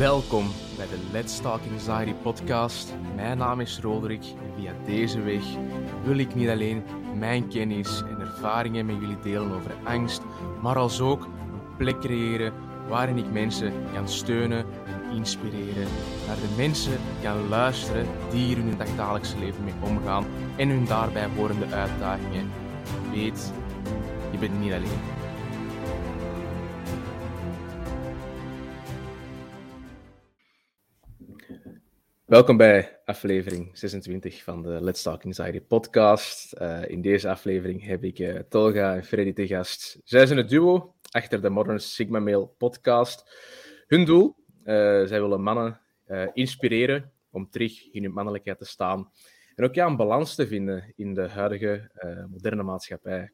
Welkom bij de Let's Talk Anxiety podcast. Mijn naam is Roderick en via deze weg wil ik niet alleen mijn kennis en ervaringen met jullie delen over angst, maar als ook een plek creëren waarin ik mensen kan steunen en inspireren. Naar de mensen kan luisteren die hier in hun dagdagelijkse leven mee omgaan en hun daarbij horende uitdagingen. Weet, je bent niet alleen. Welkom bij aflevering 26 van de Let's Talk Anxiety podcast. Uh, in deze aflevering heb ik uh, Tolga en Freddy te gast. Zij zijn het duo achter de Modern Sigma Male podcast. Hun doel, uh, zij willen mannen inspireren om terug in hun mannelijkheid te staan. En ook ja, een balans te vinden in de huidige moderne maatschappij.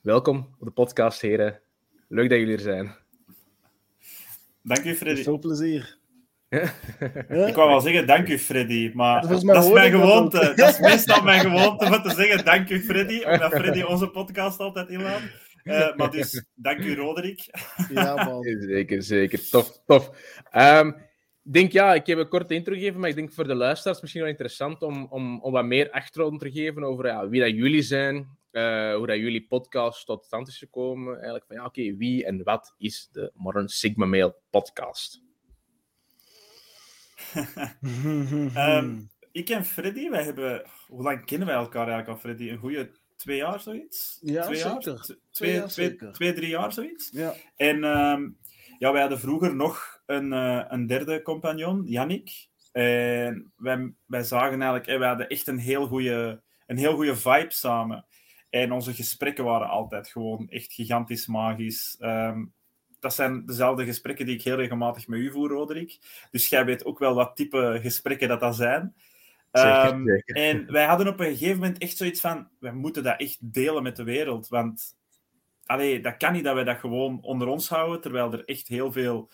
Welkom op de podcast, heren. Leuk dat jullie er zijn. Dank u, Freddy. Veel plezier. Ik wou wel zeggen, dank u Freddy, maar dat, dat is mijn gewoonte. Dat is meestal mijn gewoonte om te zeggen, dank u Freddy, omdat Freddy onze podcast altijd inlaat. Uh, maar dus, dank u Roderick. Ja, man. Zeker, zeker. Tof, tof. Um, ik denk, ja, ik heb een korte intro gegeven, maar ik denk voor de luisteraars misschien wel interessant om, om, om wat meer achtergrond te geven over ja, wie dat jullie zijn, uh, hoe dat jullie podcast tot stand is gekomen. Eigenlijk van, ja, oké, okay, wie en wat is de Modern Sigma Male podcast? Um, ik en Freddy, wij hebben... Hoe lang kennen wij elkaar eigenlijk al, Freddy? Een goede twee jaar, zoiets? Ja, twee zeker. Jaar? Twee, twee, jaar, twee, zeker. twee, drie jaar, zoiets? Ja. En um, ja, wij hadden vroeger nog een, uh, een derde compagnon, Yannick. En wij, wij zagen eigenlijk... Hey, wij hadden echt een heel goede een heel goede vibe samen. En onze gesprekken waren altijd gewoon echt gigantisch magisch. Um, dat zijn dezelfde gesprekken die ik heel regelmatig met u voer, Roderick. Dus jij weet ook wel wat type gesprekken dat dat zijn. Zeker, um, zeker. En wij hadden op een gegeven moment echt zoiets van: we moeten dat echt delen met de wereld. Want allee, dat kan niet dat wij dat gewoon onder ons houden, terwijl er echt heel veel,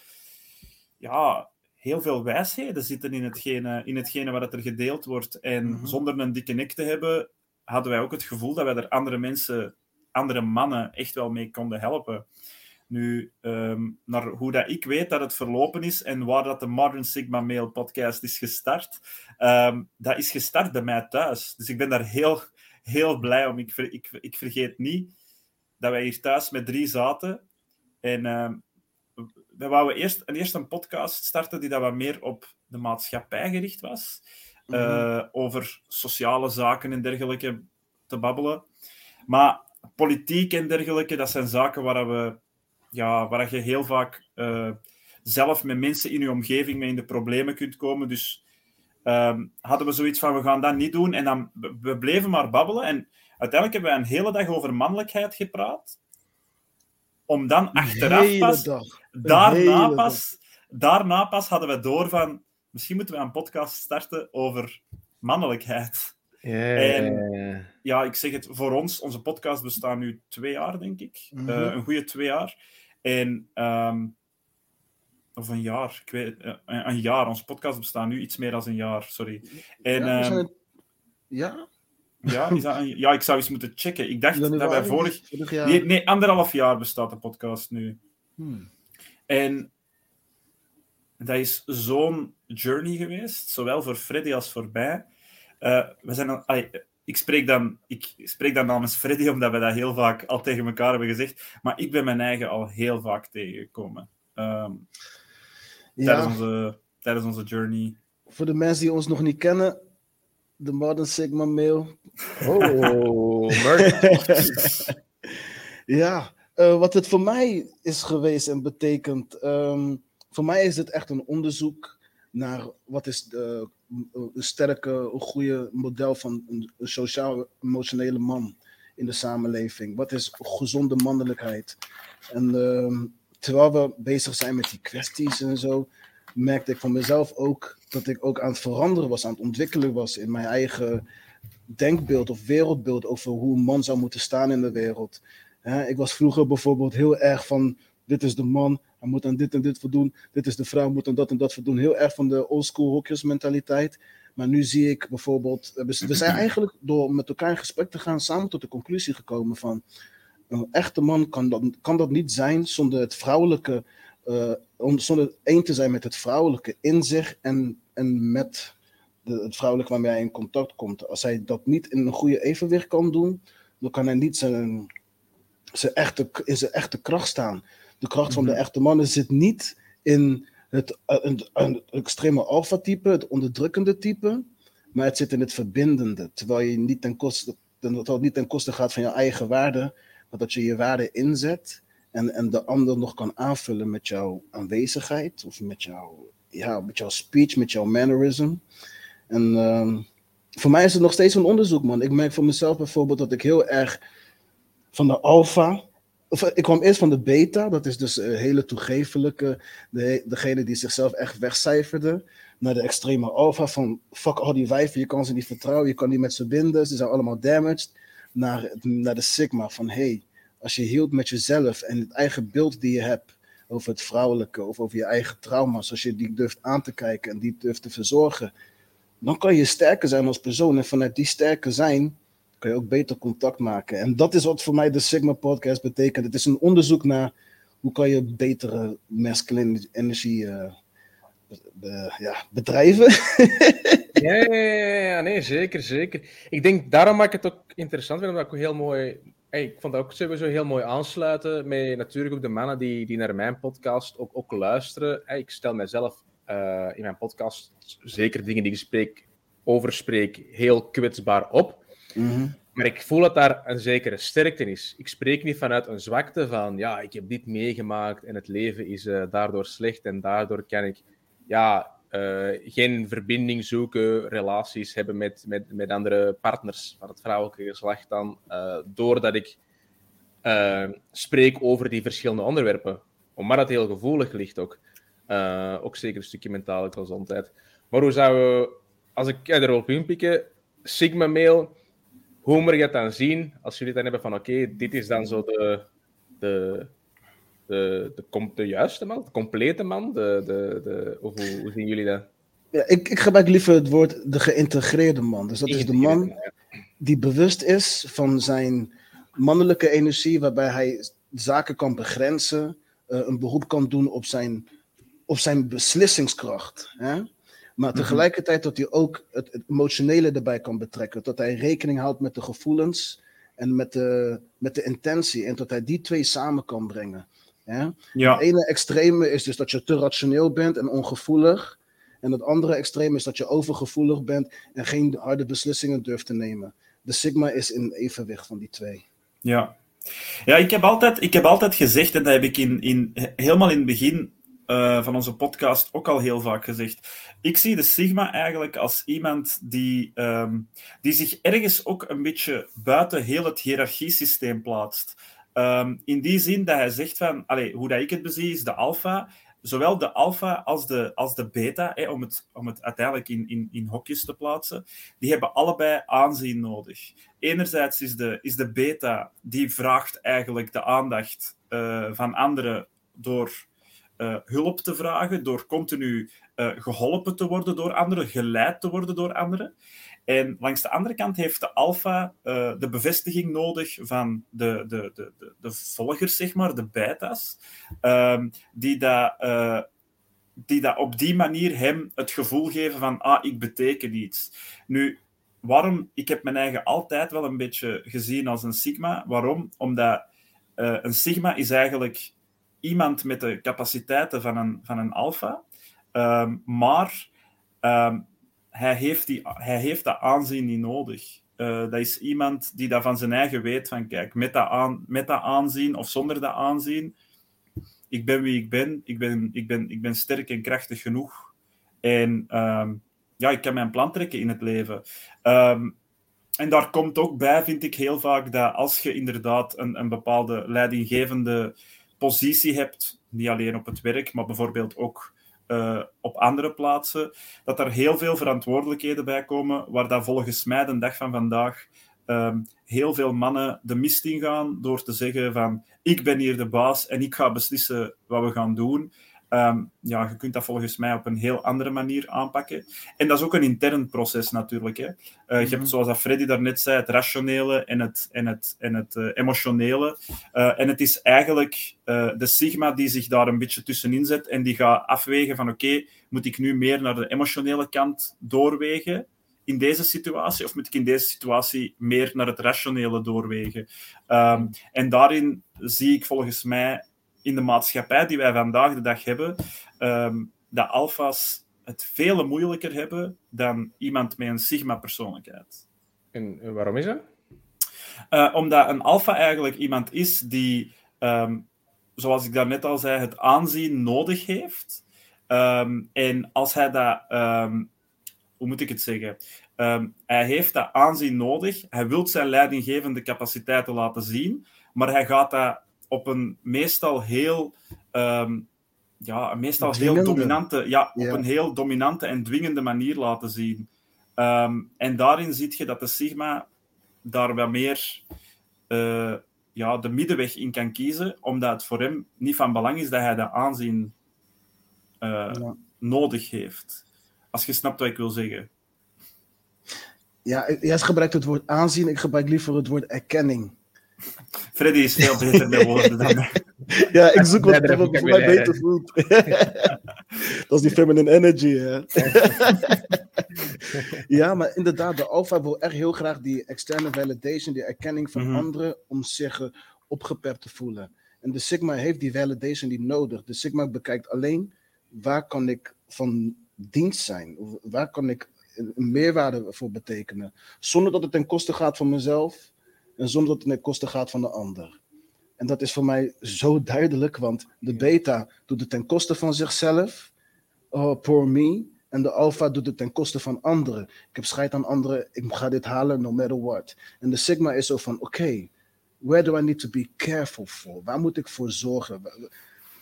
ja, heel veel wijsheden zitten in hetgene, in hetgene wat er gedeeld wordt. En mm -hmm. zonder een dikke nek te hebben, hadden wij ook het gevoel dat wij er andere mensen, andere mannen, echt wel mee konden helpen. Nu, um, naar hoe dat ik weet dat het verlopen is en waar dat de Modern Sigma Male podcast is gestart, um, dat is gestart bij mij thuis. Dus ik ben daar heel, heel blij om. Ik, ver, ik, ik vergeet niet dat wij hier thuis met drie zaten. En um, we wouden eerst een, eerst een podcast starten die dat wat meer op de maatschappij gericht was. Mm -hmm. uh, over sociale zaken en dergelijke te babbelen. Maar politiek en dergelijke, dat zijn zaken waar we ja, waar je heel vaak uh, zelf met mensen in je omgeving mee in de problemen kunt komen. Dus um, hadden we zoiets van, we gaan dat niet doen. En dan, we bleven maar babbelen. En uiteindelijk hebben we een hele dag over mannelijkheid gepraat. Om dan achteraf pas... Daarna pas, daarna pas hadden we door van... Misschien moeten we een podcast starten over mannelijkheid. Yeah. En ja, ik zeg het, voor ons, onze podcast bestaat nu twee jaar, denk ik. Mhm. Uh, een goede twee jaar. En, um, of een jaar, ik weet, uh, een jaar. Onze podcast bestaat nu iets meer dan een jaar, sorry. En, ja, um, het... ja? Ja, is dat een... ja, ik zou eens moeten checken. Ik dacht Januari, dat wij vorig... vorig jaar... Nee, nee, anderhalf jaar bestaat de podcast nu. Hmm. En dat is zo'n journey geweest, zowel voor Freddy als voor mij. Uh, we zijn al, ik, spreek dan, ik spreek dan namens Freddy, omdat we dat heel vaak al tegen elkaar hebben gezegd. Maar ik ben mijn eigen al heel vaak tegengekomen. Um, Ja. tijdens, onze, tijdens onze journey. Voor de mensen die ons nog niet kennen, de Modern Sigma Male. Oh. Ja, uh, wat het voor mij is geweest en betekent, um, voor mij is het echt een onderzoek naar wat is de, een sterke, een goede model van een, sociaal-emotionele man in de samenleving. Wat is gezonde mannelijkheid? En uh, terwijl we bezig zijn met die kwesties en zo, merkte ik van mezelf ook dat ik ook aan het veranderen was, aan het ontwikkelen was in mijn eigen denkbeeld of wereldbeeld over hoe een man zou moeten staan in de wereld. Ik was vroeger bijvoorbeeld heel erg van, dit is de man, hij moet aan dit en dit voldoen, dit is de vrouw, moet aan dat en dat voldoen. Heel erg van de oldschool hokjesmentaliteit. Maar nu zie ik bijvoorbeeld, we zijn eigenlijk door met elkaar in gesprek te gaan samen tot de conclusie gekomen van, een echte man kan dat, kan dat niet zijn zonder het vrouwelijke uh, zonder één te zijn met het vrouwelijke in zich en, en met de, het vrouwelijke waarmee hij in contact komt. Als hij dat niet in een goede evenwicht kan doen, dan kan hij niet zijn, zijn echte, in zijn echte kracht staan. De kracht van de mhm. echte mannen zit niet in het, het, het extreme alpha-type, het onderdrukkende type, maar het zit in het verbindende. Terwijl je niet ten koste, dat het niet ten koste gaat van je eigen waarde, maar dat je je waarde inzet en, en de ander nog kan aanvullen met jouw aanwezigheid of met jouw, ja, met jouw speech, met jouw mannerism. En uh, voor mij is het nog steeds een onderzoek, man. Ik merk voor mezelf bijvoorbeeld dat ik heel erg van de alpha. Of ik kwam eerst van de beta, dat is dus een hele toegefelijke, de, degene die zichzelf echt wegcijferde. Naar de extreme alpha van fuck al die wijven, je kan ze niet vertrouwen, je kan niet met ze binden, ze zijn allemaal damaged. Naar, naar de sigma van hey, als je hield met jezelf en het eigen beeld die je hebt over het vrouwelijke of over je eigen trauma's, als je die durft aan te kijken en die durft te verzorgen, dan kan je sterker zijn als persoon. En vanuit die sterker zijn kan je ook beter contact maken. En dat is wat voor mij de Sigma Podcast betekent. Het is een onderzoek naar hoe kan je betere masculine energie uh, ja, bedrijven. ja, ja, nee, zeker, zeker. Ik denk, daarom maak ik het ook interessant omdat ik ook heel mooi... ik vond dat ook sowieso heel mooi aansluiten met natuurlijk ook de mannen die, die naar mijn podcast ook, luisteren. ik stel mijzelf uh, in mijn podcast zeker dingen die ik spreek, over spreek, heel kwetsbaar op. Mhm. Maar ik voel dat daar een zekere sterkte is. Ik spreek niet vanuit een zwakte van, ja, ik heb dit meegemaakt en het leven is uh, daardoor slecht en daardoor kan ik ja, uh, geen verbinding zoeken, relaties hebben met, met, met andere partners van het vrouwelijke geslacht dan, uh, doordat ik spreek over die verschillende onderwerpen. Omdat het heel gevoelig ligt ook. Ook zeker een stukje mentale gezondheid. Maar hoe zouden we, als ik erop inpikken, Sigma-mail, hoe moet je het dan zien als jullie dan hebben van oké, dit is dan zo de, de, de, de, de, juiste man, de complete man? De, de, de, hoe, hoe zien jullie dat? Ja, ik, ik gebruik liever het woord de geïntegreerde man. Dus dat is de man die bewust is van zijn mannelijke energie, waarbij hij zaken kan begrenzen, uh, een beroep kan doen op zijn op zijn beslissingskracht. Hè? Maar mhm. tegelijkertijd dat hij ook het, het, emotionele erbij kan betrekken. Dat hij rekening houdt met de gevoelens en met de, met de intentie. En dat hij die twee samen kan brengen. Hè? Ja. Het ene extreme is dus dat je te rationeel bent en ongevoelig. En het andere extreme is dat je overgevoelig bent en geen harde beslissingen durft te nemen. De sigma is in evenwicht van die twee. Ja, ja ik, heb altijd, ik heb altijd gezegd, en dat heb ik in, in, helemaal in het begin uh, van onze podcast ook al heel vaak gezegd. Ik zie de Sigma eigenlijk als iemand die, um, die zich ergens ook een beetje buiten heel het hiërarchiesysteem plaatst. Um, in die zin dat hij zegt van, allez, hoe dat ik het bezie, is de alfa, zowel de alfa als de, als de beta, om, het, om het uiteindelijk in, in, in hokjes te plaatsen, die hebben allebei aanzien nodig. Enerzijds is de, is de beta, die vraagt eigenlijk de aandacht uh, van anderen door uh, hulp te vragen, door continu uh, geholpen te worden door anderen, geleid te worden door anderen. En langs de andere kant heeft de alfa uh, de bevestiging nodig van de, de, de, de, de volgers, zeg maar, de beta's, ehm, die dat die dat op die manier hem het gevoel geven van ah, ik beteken iets. Nu, waarom? Ik heb mijn eigen altijd wel een beetje gezien als een sigma. Waarom? Omdat een sigma is eigenlijk iemand met de capaciteiten van een, van een alfa, um, maar um, hij, heeft die, hij heeft dat aanzien niet nodig. Uh, dat is iemand die dat van zijn eigen weet, van kijk, met dat, aan, met dat aanzien of zonder dat aanzien, ik ben wie ik ben, ik ben, ik ben, ik ben sterk en krachtig genoeg. En um, ja, ik kan mijn plan trekken in het leven. En daar komt ook bij, vind ik heel vaak, dat als je inderdaad een, een bepaalde leidinggevende positie hebt, niet alleen op het werk, maar bijvoorbeeld ook uh, op andere plaatsen, dat er heel veel verantwoordelijkheden bij komen, waar dat volgens mij de dag van vandaag um, heel veel mannen de mist ingaan door te zeggen van ik ben hier de baas en ik ga beslissen wat we gaan doen. Ehm, ja, je kunt dat volgens mij op een heel andere manier aanpakken. En dat is ook een intern proces natuurlijk. Hè. Uh, Je hebt, zoals dat Freddy daarnet zei, het rationele en het, en het, en het uh, emotionele. Uh, en het is eigenlijk de sigma die zich daar een beetje tussenin zet en die gaat afwegen van oké, okay, moet ik nu meer naar de emotionele kant doorwegen in deze situatie, of moet ik in deze situatie meer naar het rationele doorwegen? Um, en daarin zie ik volgens mij in de maatschappij die wij vandaag de dag hebben, um, dat alfa's het veel moeilijker hebben dan iemand met een sigma-persoonlijkheid. En waarom is dat? Uh, omdat een alfa eigenlijk iemand is die, um, zoals ik daarnet al zei, het aanzien nodig heeft. Um, en als hij dat, um, hoe moet ik het zeggen? hij heeft dat aanzien nodig. Hij wil zijn leidinggevende capaciteiten laten zien, maar hij gaat dat op een meestal heel, um, ja, meestal heel dominante, ja, op een heel dominante en dwingende manier laten zien. Um, en daarin zie je dat de Sigma daar wat meer uh, ja, de middenweg in kan kiezen, omdat het voor hem niet van belang is dat hij dat aanzien uh, ja. nodig heeft. Als je snapt wat ik wil zeggen. Ja, jij gebruikt het woord aanzien, ik gebruik liever het woord erkenning. Freddy is veel beter met woorden dan mij. Ja, ik zoek wat, wat voor mij beter voelt. dat is die feminine energy, hè. ja, maar inderdaad, de alpha wil echt heel graag die externe validation, die erkenning van mm -hmm. anderen, om zich uh, opgepept te voelen. En de Sigma heeft die validation niet nodig. De Sigma bekijkt alleen, waar kan ik van dienst zijn? Waar kan ik een meerwaarde voor betekenen? Zonder dat het ten koste gaat van mezelf en zonder dat het ten koste gaat van de ander. En dat is voor mij zo duidelijk, want de beta doet het ten koste van zichzelf, oh, poor me, en de alpha doet het ten koste van anderen. Ik heb scheid aan anderen, ik ga dit halen no matter what. En de sigma is zo van, oké, okay, where do I need to be careful for? Waar moet ik voor zorgen? Waar,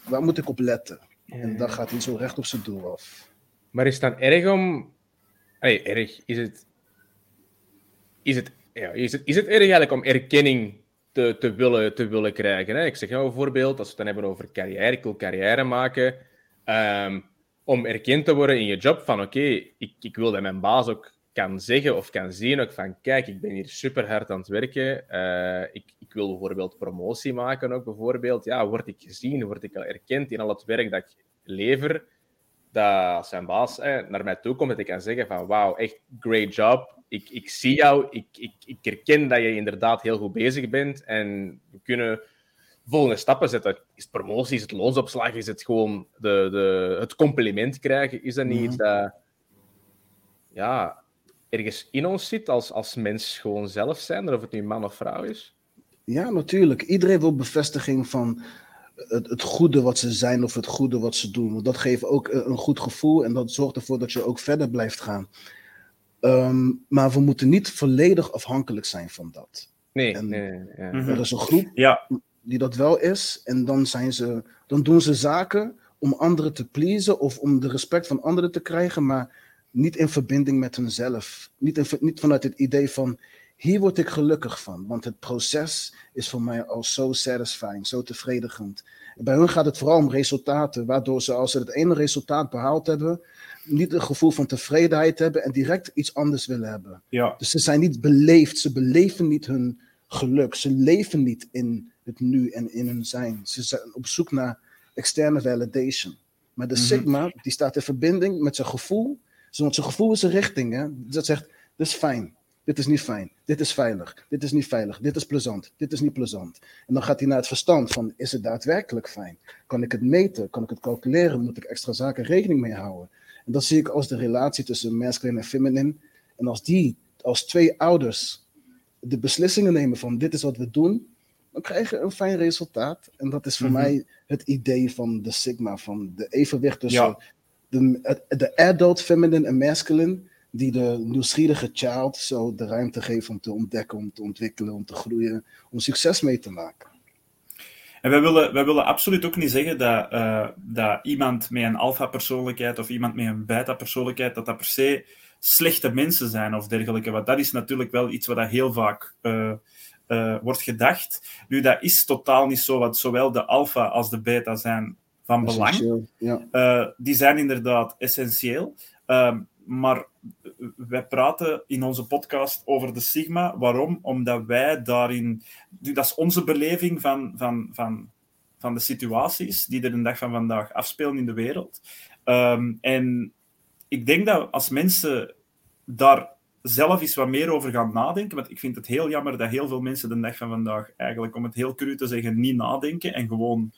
waar moet ik op letten? En dan gaat hij zo recht op zijn doel af. Maar is het dan erg om... Hey, erg, is het... Is het ja, is, het, is het erg om erkenning te, willen, te willen krijgen? Hè? Ik zeg nou bijvoorbeeld, als we het dan hebben over carrière, ik wil carrière maken, um, om erkend te worden in je job van oké, ik, ik wil dat mijn baas ook kan zeggen of kan zien ook van kijk, ik ben hier super hard aan het werken, uh, ik, ik wil bijvoorbeeld promotie maken ook bijvoorbeeld. Ja, word ik gezien, word ik al erkend in al het werk dat ik lever, dat zijn baas naar mij toe komt en ik kan zeggen van wauw, echt great job, ik, ik zie jou, ik, ik, ik herken dat je inderdaad heel goed bezig bent en we kunnen volgende stappen zetten. Is het promotie, is het loonsopslag, is het gewoon de, de, het compliment krijgen? Is dat niet iets dat ja, ergens in ons zit als, als mens gewoon zelf zijn, of het nu man of vrouw is? Ja, natuurlijk. Iedereen wil bevestiging van het, het goede wat ze zijn of het goede wat ze doen. Want dat geeft ook een goed gevoel en dat zorgt ervoor dat je ook verder blijft gaan. Um, maar we moeten niet volledig afhankelijk zijn van dat. Nee, en nee, ja. Er is een groep ja. die dat wel is. En dan, zijn ze, dan doen ze zaken om anderen te pleasen of om de respect van anderen te krijgen, maar niet in verbinding met hunzelf. Niet, in, niet vanuit het idee van, hier word ik gelukkig van. Want het proces is voor mij al zo satisfying, zo tevredigend. Bij hun gaat het vooral om resultaten, waardoor ze als ze het ene resultaat behaald hebben, niet een gevoel van tevredenheid hebben en direct iets anders willen hebben. Ja. Dus ze zijn niet beleefd, ze beleven niet hun geluk, ze leven niet in het nu en in hun zijn. Ze zijn op zoek naar externe validation. Maar de mm -hmm. Sigma, die staat in verbinding met zijn gevoel, want zijn gevoel is een richting. Hè? Dat zegt, dit is fijn, dit is niet fijn, dit is veilig, dit is niet veilig, dit is plezant, dit is niet plezant. En dan gaat hij naar het verstand van, is het daadwerkelijk fijn? Kan ik het meten? Kan ik het calculeren? Moet ik extra zaken rekening mee houden? En dat zie ik als de relatie tussen masculine en feminine. En als die, als twee ouders, de beslissingen nemen van dit is wat we doen, dan krijg je een fijn resultaat. En dat is voor mm -hmm. mij het idee van de Sigma, van de evenwicht tussen ja. de, de adult feminine en masculine, die de nieuwsgierige child zo de ruimte geeft om te ontdekken, om te ontwikkelen, om te groeien, om succes mee te maken. En wij willen, wij willen absoluut ook niet zeggen dat, uh, dat iemand met een alpha-persoonlijkheid of iemand met een beta-persoonlijkheid, dat dat per se slechte mensen zijn of dergelijke. Want dat is natuurlijk wel iets wat heel vaak uh, uh, wordt gedacht. Nu, dat is totaal niet zo, want zowel de alpha als de beta zijn van belang. Ja. die zijn inderdaad essentieel. Ehm, maar wij praten in onze podcast over de Sigma. Waarom? Omdat wij daarin... Dat is onze beleving van, van, van, van de situaties die er een dag van vandaag afspelen in de wereld. Ehm, en ik denk dat als mensen daar zelf eens wat meer over gaan nadenken, want ik vind het heel jammer dat heel veel mensen de dag van vandaag eigenlijk, om het heel cru te zeggen, niet nadenken en gewoon,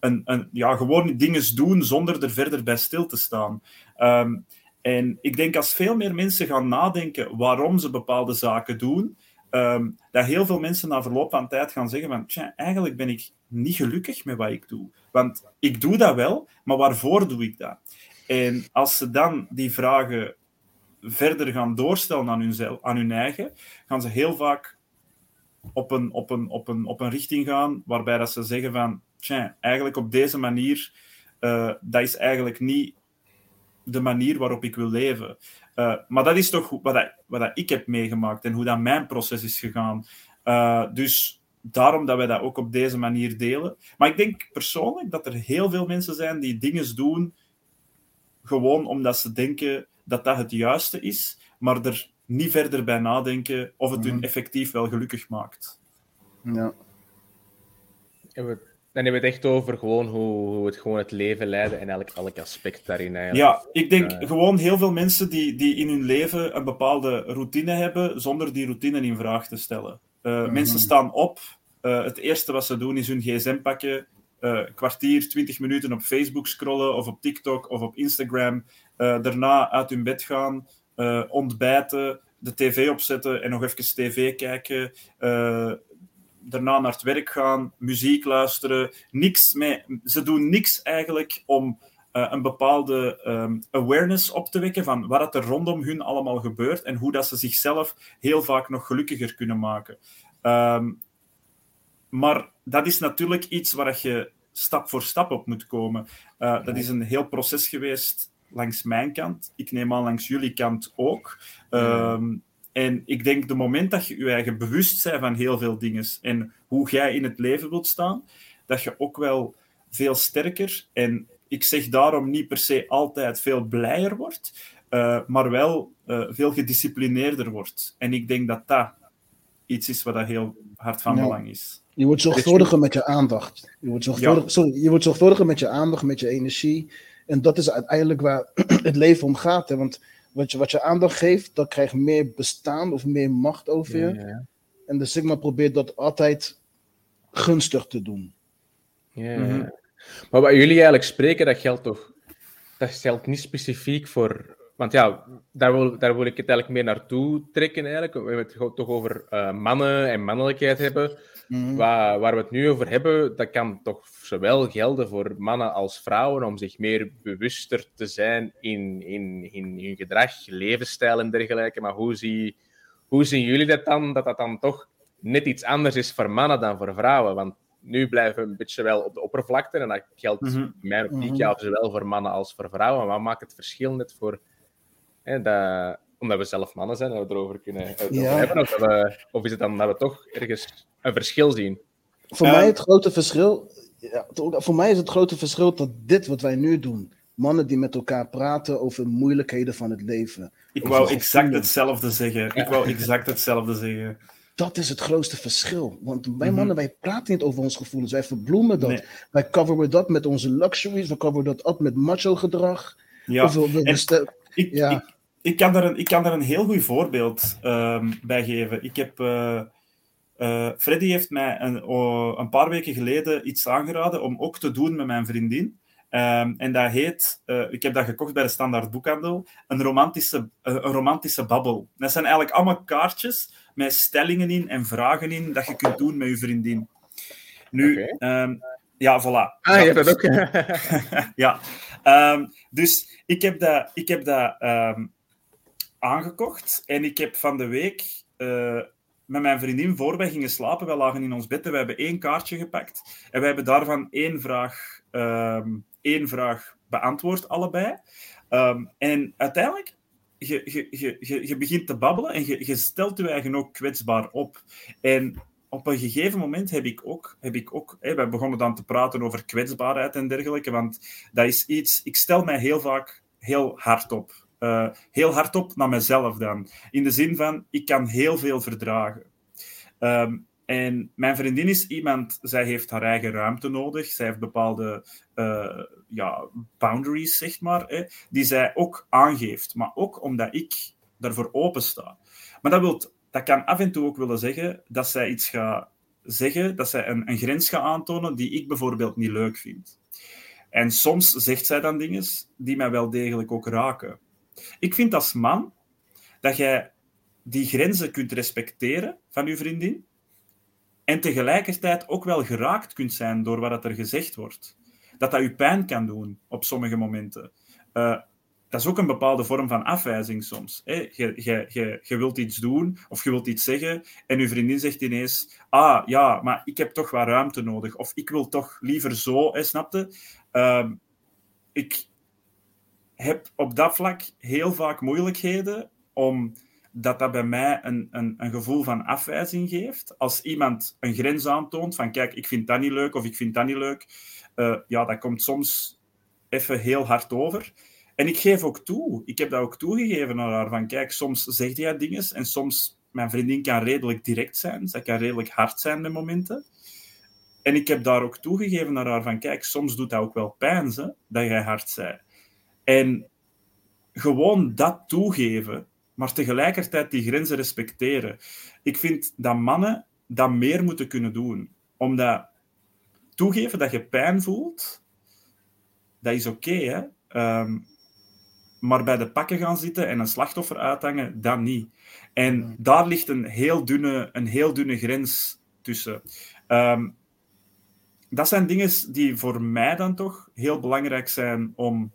een, een, ja, gewoon dingen doen zonder er verder bij stil te staan. Ehm, en ik denk als veel meer mensen gaan nadenken waarom ze bepaalde zaken doen, ehm, dat heel veel mensen na verloop van tijd gaan zeggen van, tja, eigenlijk ben ik niet gelukkig met wat ik doe. Want ik doe dat wel, maar waarvoor doe ik dat? En als ze dan die vragen verder gaan doorstellen aan hun, aan hun eigen, gaan ze heel vaak op een, op, een, op, een, op een richting gaan waarbij dat ze zeggen van, tja, eigenlijk op deze manier, uh, dat is eigenlijk niet de manier waarop ik wil leven. Uh, maar dat is toch wat, dat, wat dat ik heb meegemaakt en hoe dat mijn proces is gegaan. Uh, dus daarom dat wij dat ook op deze manier delen. Maar ik denk persoonlijk dat er heel veel mensen zijn die dingen doen gewoon omdat ze denken dat dat het juiste is, maar er niet verder bij nadenken of het hun mhm. effectief wel gelukkig maakt. Ja. En we, dan hebben we het echt over gewoon hoe, hoe het gewoon het leven leiden en elk, elk aspect daarin eigenlijk. Ja, ik denk gewoon heel veel mensen die, die in hun leven een bepaalde routine hebben, zonder die routine in vraag te stellen. Uh, Mensen staan op, uh, het eerste wat ze doen is hun gsm pakken, kwartier, twintig minuten op Facebook scrollen of op TikTok of op Instagram. Daarna uit hun bed gaan, ontbijten, de tv opzetten en nog even tv kijken. Daarna naar het werk gaan, muziek luisteren. Niks mee. Ze doen niks eigenlijk om een bepaalde um, awareness op te wekken van wat er rondom hun allemaal gebeurt en hoe dat ze zichzelf heel vaak nog gelukkiger kunnen maken. Um, maar dat is natuurlijk iets waar je stap voor stap op moet komen. Uh, dat is een heel proces geweest langs mijn kant. Ik neem aan langs jullie kant ook. Um, en ik denk, de moment dat je je eigen bewust bent van heel veel dingen en hoe jij in het leven wilt staan, dat je ook wel veel sterker en ik zeg daarom niet per se altijd veel blijer wordt, uh, maar wel uh, veel gedisciplineerder wordt. En ik denk dat dat iets is wat heel hard van belang is. Je wordt zorgvuldiger met je aandacht. Je wordt, zorgvuldig, sorry, je wordt zorgvuldiger met je aandacht, met je energie. En dat is uiteindelijk waar het leven om gaat. Hè? Want wat je, wat je aandacht geeft, dat krijgt meer bestaan of meer macht over je. Ja, En de Sigma probeert dat altijd gunstig te doen. Ja, mhm. Maar wat jullie eigenlijk spreken, dat geldt toch dat geldt niet specifiek voor want ja, daar wil, daar wil ik het eigenlijk meer naartoe trekken eigenlijk. We hebben het toch over uh, mannen en mannelijkheid hebben. Mm waar, waar we het nu over hebben, dat kan toch zowel gelden voor mannen als vrouwen om zich meer bewuster te zijn in, in, in hun gedrag, levensstijl en dergelijke. Maar hoe, zie, hoe zien jullie dat dan? Dat dat dan toch net iets anders is voor mannen dan voor vrouwen? Want nu blijven we een beetje wel op de oppervlakte en dat geldt mm -hmm. in mijn optiek ja, zowel voor mannen als voor vrouwen. Maar wat maakt het verschil net voor Hè, dat, omdat we zelf mannen zijn en we erover kunnen hebben. Of, we, of, is het dan dat we toch ergens een verschil zien? Voor mij het grote verschil. Ja, voor mij is het grote verschil dat dit wat wij nu doen. Mannen die met elkaar praten over moeilijkheden van het leven. Ik wou exact hetzelfde zeggen. Ik wou exact hetzelfde zeggen. Dat is het grootste verschil. Want wij mhm. mannen, wij praten niet over onze gevoelens. Wij verbloemen dat. Wij coveren dat met onze luxuries. We coveren dat op met macho gedrag. Ja. Of we, ik, ja ik kan daar een, ik kan daar een heel goed voorbeeld um, bij geven. Ik heb, uh, uh, Freddy heeft mij een, een paar weken geleden iets aangeraden om ook te doen met mijn vriendin. Um, en dat heet, uh, ik heb dat gekocht bij de Standaard Boekhandel, een romantische, een romantische babbel. Dat zijn eigenlijk allemaal kaartjes met stellingen in en vragen in dat je kunt doen met je vriendin. Nu, okay. um, ja, voilà. Ah, je hebt dat ook. ja. Um, dus ik heb dat, ik heb dat aangekocht. En ik heb van de week uh, met mijn vriendin, voor wij gingen slapen, wij lagen in ons bed en we hebben één kaartje gepakt. En we hebben daarvan één vraag, um, één vraag beantwoord, allebei. Um, en uiteindelijk, je, begint te babbelen en je, stelt je eigen ook kwetsbaar op. En op een gegeven moment heb ik ook, heb ik ook hè, begonnen dan te praten over kwetsbaarheid en dergelijke, want dat is iets, ik stel mij heel vaak heel hard op. Uh, heel hardop naar mezelf dan. In de zin van, ik kan heel veel verdragen. Um, en mijn vriendin is iemand, zij heeft haar eigen ruimte nodig. Zij heeft bepaalde uh, ja, boundaries, zeg maar, die zij ook aangeeft. Maar ook omdat ik daarvoor open sta. Maar dat, wilt, dat kan af en toe ook willen zeggen dat zij iets gaat zeggen, dat zij een, een grens gaat aantonen die ik bijvoorbeeld niet leuk vind. En soms zegt zij dan dingen die mij wel degelijk ook raken. Ik vind als man dat jij die grenzen kunt respecteren van je vriendin en tegelijkertijd ook wel geraakt kunt zijn door wat er gezegd wordt. Dat dat je pijn kan doen op sommige momenten. Uh, dat is ook een bepaalde vorm van afwijzing soms. Je, je, wilt iets doen of je wilt iets zeggen en je vriendin zegt ineens: Ah ja, maar ik heb toch wat ruimte nodig. Of ik wil toch liever zo, hè, snapte? Uh, ik heb op dat vlak heel vaak moeilijkheden om dat bij mij een, een, een gevoel van afwijzing geeft. Als iemand een grens aantoont van kijk, ik vind dat niet leuk of ik vind dat niet leuk, uh, ja, dat komt soms even heel hard over. En ik geef ook toe, ik heb dat ook toegegeven naar haar, van kijk, soms zegt jij dingen en soms, mijn vriendin kan redelijk direct zijn, zij kan redelijk hard zijn met momenten. En ik heb daar ook toegegeven naar haar van kijk, soms doet dat ook wel pijn, ze, dat jij hard zei. En gewoon dat toegeven, maar tegelijkertijd die grenzen respecteren. Ik vind dat mannen dat meer moeten kunnen doen. Omdat toegeven dat je pijn voelt, dat is oké, hè. Ehm, maar bij de pakken gaan zitten en een slachtoffer uithangen, dat niet. En daar ligt een heel dunne, een heel dunne grens tussen. Ehm, dat zijn dingen die voor mij dan toch heel belangrijk zijn om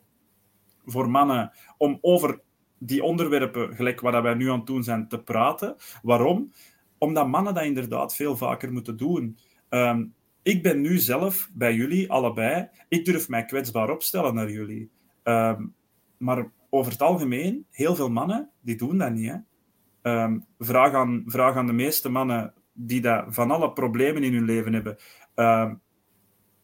voor mannen om over die onderwerpen, gelijk wat wij nu aan het doen zijn, te praten. Waarom? Omdat mannen dat inderdaad veel vaker moeten doen. Ehm, ik ben nu zelf bij jullie, allebei. Ik durf mij kwetsbaar opstellen naar jullie. Ehm, maar over het algemeen, heel veel mannen, die doen dat niet. Hè? Um, vraag, aan, vraag aan de meeste mannen die dat van alle problemen in hun leven hebben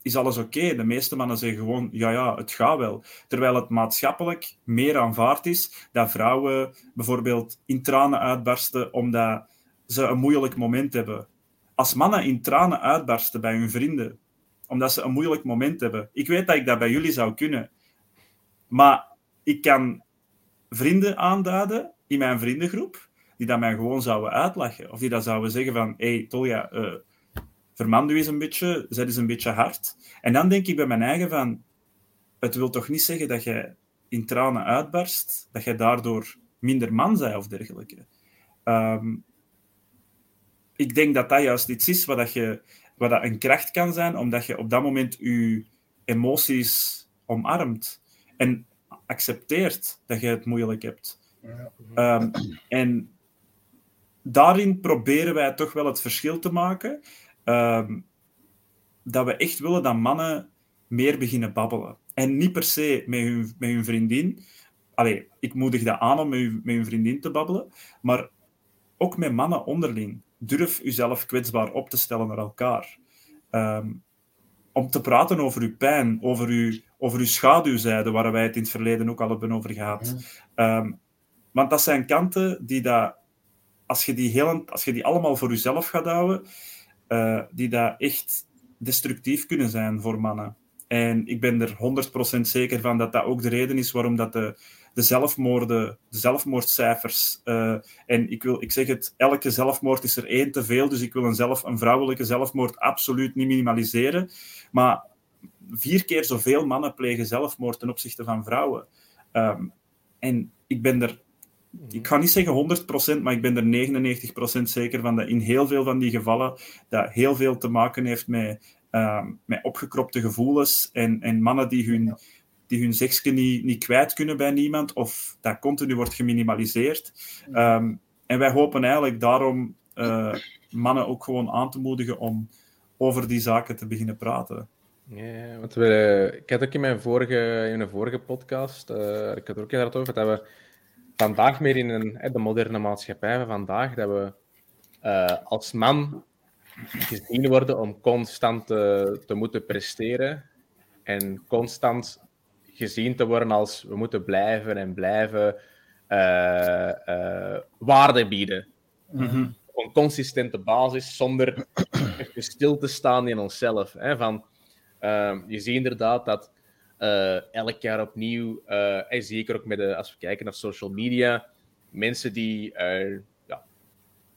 is alles oké. De meeste mannen zeggen gewoon, ja, ja, het gaat wel. Terwijl het maatschappelijk meer aanvaard is dat vrouwen bijvoorbeeld in tranen uitbarsten omdat ze een moeilijk moment hebben. Als mannen in tranen uitbarsten bij hun vrienden, omdat ze een moeilijk moment hebben. Ik weet dat ik dat bij jullie zou kunnen. Maar ik kan vrienden aanduiden in mijn vriendengroep die dat mij gewoon zouden uitlachen. Of die dat zouden zeggen van, hé, hey, Tolja, uh, vermand u eens een beetje, zet eens een beetje hard. En dan denk ik bij mijn eigen van, het wil toch niet zeggen dat je in tranen uitbarst, dat je daardoor minder man bent of dergelijke. Um, ik denk dat dat juist iets is wat, dat je, wat dat een kracht kan zijn, omdat je op dat moment je emoties omarmt en accepteert dat je het moeilijk hebt. Um, en daarin proberen wij toch wel het verschil te maken. Ehm, dat we echt willen dat mannen meer beginnen babbelen. En niet per se met hun, met hun vriendin. Allee, ik moedig dat aan om met, hun, met hun vriendin te babbelen. Maar ook met mannen onderling. Durf jezelf kwetsbaar op te stellen naar elkaar. Ehm, om te praten over uw pijn, over uw, over uw schaduwzijde, waar wij het in het verleden ook al hebben over gehad. Ehm, want dat zijn kanten die dat, als je die, heel, als je die allemaal voor jezelf gaat houden, uh, die dat echt destructief kunnen zijn voor mannen. En ik ben er 100% zeker van dat dat ook de reden is waarom dat de, de zelfmoorden, de zelfmoordcijfers, uh, en ik, wil, ik zeg het, elke zelfmoord is er één te veel, dus ik wil een, zelf, een vrouwelijke zelfmoord absoluut niet minimaliseren. Maar vier keer zoveel mannen plegen zelfmoord ten opzichte van vrouwen. Um, en ik ben er ik ga niet zeggen 100%, maar ik ben er 99% zeker van dat in heel veel van die gevallen dat heel veel te maken heeft met, uh, met opgekropte gevoelens en, en mannen die hun, die hun seksje niet, niet kwijt kunnen bij niemand of dat continu wordt geminimaliseerd. Um, en wij hopen eigenlijk daarom uh, mannen ook gewoon aan te moedigen om over die zaken te beginnen praten. Ja, want we, ik had ook in mijn vorige, in een vorige podcast, uh, ik had er ook inderdaad over, dat we vandaag meer in een, de moderne maatschappij van vandaag, dat we uh, als man gezien worden om constant te, te moeten presteren en constant gezien te worden als we moeten blijven en blijven uh, uh, waarde bieden. Mhm. Op een consistente basis, zonder stil te staan in onszelf. Hè, van, je ziet inderdaad dat uh, elk jaar opnieuw, uh, en zeker ook met de, als we kijken naar social media, mensen die uh, ja,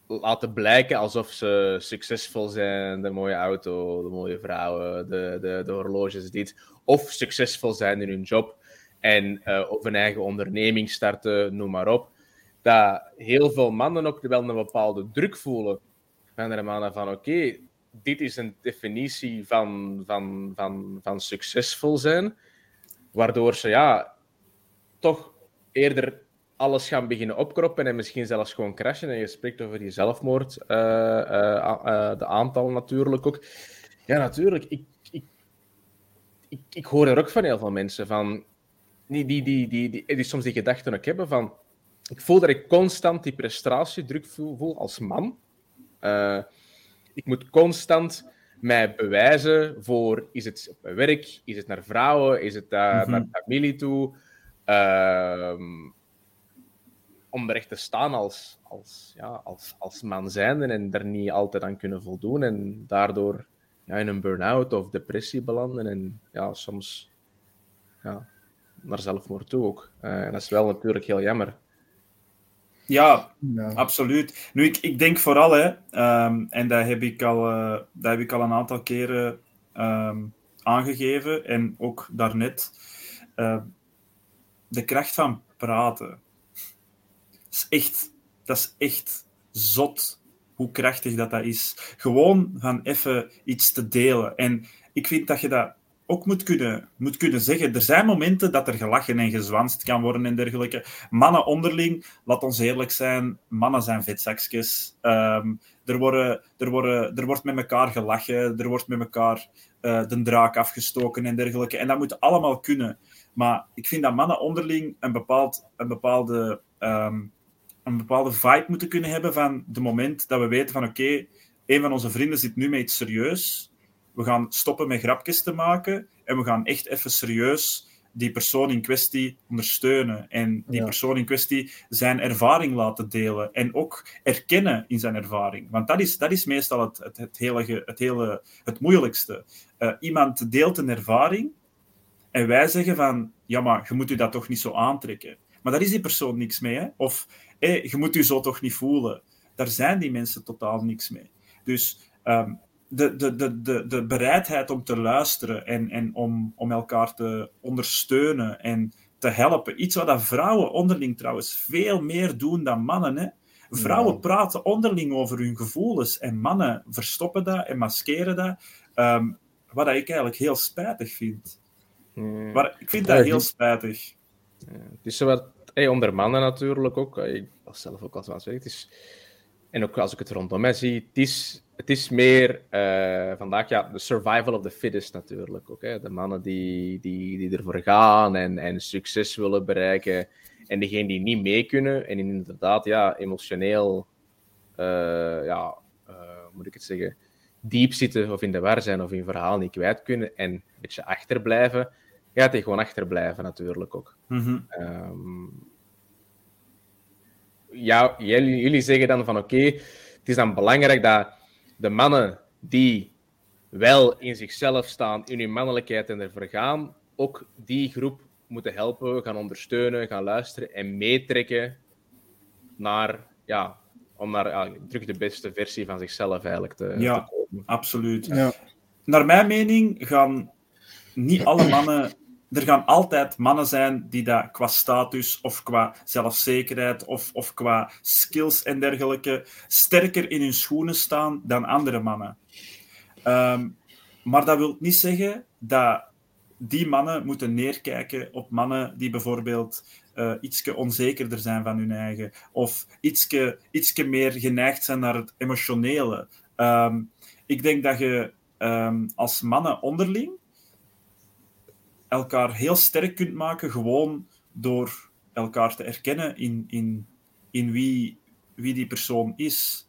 laten blijken alsof ze succesvol zijn, de mooie auto, de mooie vrouwen, de, de, de horloges, dit, of succesvol zijn in hun job en of een eigen onderneming starten, noem maar op, dat heel veel mannen ook wel een bepaalde druk voelen. Van de mannen van oké, dit is een definitie van, van, van, van succesvol zijn, waardoor ze ja, toch eerder alles gaan beginnen opkroppen en misschien zelfs gewoon crashen. En je spreekt over die zelfmoord, uh, uh, de aantallen natuurlijk ook. Ja, natuurlijk. Ik, ik, ik, ik hoor er ook van heel veel mensen van, die, die, die, die, die, die soms die gedachten ook hebben van, ik voel dat ik constant die prestatiedruk voel, voel als man. ik moet constant mij bewijzen voor, is het op mijn werk, is het naar vrouwen, is het uh, naar familie toe, uh, om er echt te staan als, als, ja, als, als man zijnde en daar niet altijd aan kunnen voldoen en daardoor ja, in een burn-out of depressie belanden en ja, soms ja, naar zelfmoord toe ook. Uh, en dat is wel natuurlijk heel jammer. Ja, ja, absoluut. Nu, ik, ik denk vooral, hè, um, en dat heb, ik al, uh, dat heb ik al een aantal keren um, aangegeven, en ook daarnet, uh, de kracht van praten. Is echt, dat is echt zot hoe krachtig dat, dat is. Gewoon van even iets te delen. En ik vind dat je dat ook moet kunnen, moet kunnen zeggen. Er zijn momenten dat er gelachen en gezwanst kan worden en dergelijke. Mannen onderling, laat ons eerlijk zijn, mannen zijn vetzakjes. Um, er, worden, er, worden, er wordt met elkaar gelachen, er wordt met elkaar uh, de draak afgestoken en dergelijke. En dat moet allemaal kunnen. Maar ik vind dat mannen onderling een, bepaald, een, bepaalde, um, een bepaalde vibe moeten kunnen hebben van het moment dat we weten van oké, een van onze vrienden zit nu met iets serieus we gaan stoppen met grapjes te maken en we gaan echt even serieus die persoon in kwestie ondersteunen en die ja. persoon in kwestie zijn ervaring laten delen en ook erkennen in zijn ervaring. Want dat is, dat is meestal het, het, het, hele, het, hele, het moeilijkste. Uh, iemand deelt een ervaring en wij zeggen van, ja maar je moet u dat toch niet zo aantrekken. Maar daar is die persoon niks mee. Hè? Of hey, je moet u zo toch niet voelen. Daar zijn die mensen totaal niks mee. Dus um, de, de, de, de, de bereidheid om te luisteren en, en om, om elkaar te ondersteunen en te helpen. Iets wat dat vrouwen onderling trouwens veel meer doen dan mannen. Hè? Vrouwen praten onderling over hun gevoelens en mannen verstoppen dat en maskeren dat. Um, wat ik eigenlijk heel spijtig vind. Hmm. Maar ik vind dat heel spijtig. Ja, het is zo wat, hey, onder mannen natuurlijk ook. Ik was zelf ook als het is En ook als ik het rondom mij zie, het is het is meer uh, vandaag ja, de survival of the fittest natuurlijk. Ook, hè? De mannen die, die, die ervoor gaan en, en succes willen bereiken. En degenen die niet mee kunnen en inderdaad ja, emotioneel, uh, ja, uh, moet ik het zeggen, diep zitten of in de war zijn of hun verhaal niet kwijt kunnen en een beetje achterblijven, gaat hij gewoon achterblijven natuurlijk ook. Um, ja, jullie, jullie zeggen dan van oké, okay, het is dan belangrijk dat de mannen die wel in zichzelf staan, in hun mannelijkheid en ervoor gaan, ook die groep moeten helpen, gaan ondersteunen, gaan luisteren en meetrekken naar, ja, om naar ja, terug de beste versie van zichzelf eigenlijk te, ja, te komen. Absoluut. Ja. Naar mijn mening gaan niet alle mannen er gaan altijd mannen zijn die dat qua status of qua zelfzekerheid of, of qua skills en dergelijke sterker in hun schoenen staan dan andere mannen. Um, maar dat wil niet zeggen dat die mannen moeten neerkijken op mannen die bijvoorbeeld uh, ietske onzekerder zijn van hun eigen of ietske, ietske meer geneigd zijn naar het emotionele. Um, ik denk dat je um, als mannen onderling elkaar heel sterk kunt maken, gewoon door elkaar te erkennen in, in, in wie, wie die persoon is.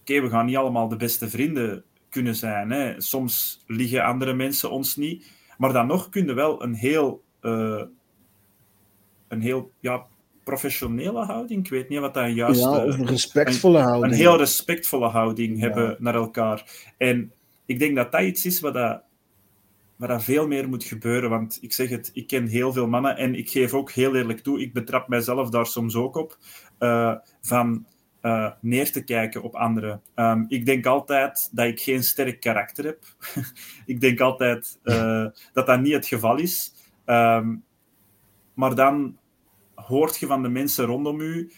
oké, we gaan niet allemaal de beste vrienden kunnen zijn. Hè. Soms liggen andere mensen ons niet. Maar dan nog kun je wel een heel, uh, een heel ja, professionele houding, ik weet niet wat dat juist... Ja, een respectvolle houding. Een heel respectvolle houding hebben naar elkaar. En ik denk dat dat iets is wat dat, wat dat veel meer moet gebeuren. Want ik zeg het, ik ken heel veel mannen en ik geef ook heel eerlijk toe, ik betrap mijzelf daar soms ook op, uh, van uh, neer te kijken op anderen. Um, ik denk altijd dat ik geen sterk karakter heb. ik denk altijd uh, dat dat niet het geval is. Um, maar dan hoort je van de mensen rondom u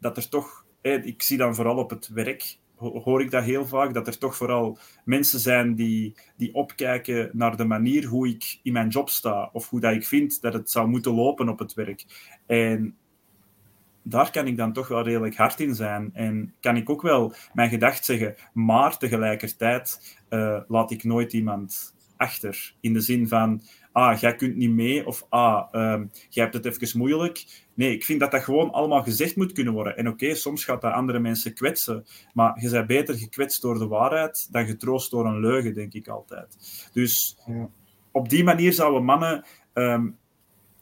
dat er toch, eh, ik zie dan vooral op het werk, hoor ik dat heel vaak, dat er toch vooral mensen zijn die, die opkijken naar de manier hoe ik in mijn job sta, of hoe dat ik vind dat het zou moeten lopen op het werk. En daar kan ik dan toch wel redelijk hard in zijn. En kan ik ook wel mijn gedacht zeggen, maar tegelijkertijd uh, laat ik nooit iemand achter. In de zin van, ah, jij kunt niet mee, of ah, um, jij hebt het even moeilijk. Nee, ik vind dat dat gewoon allemaal gezegd moet kunnen worden. En oké, okay, soms gaat dat andere mensen kwetsen, maar je bent beter gekwetst door de waarheid dan getroost door een leugen, denk ik altijd. Dus ja. op die manier zouden mannen um,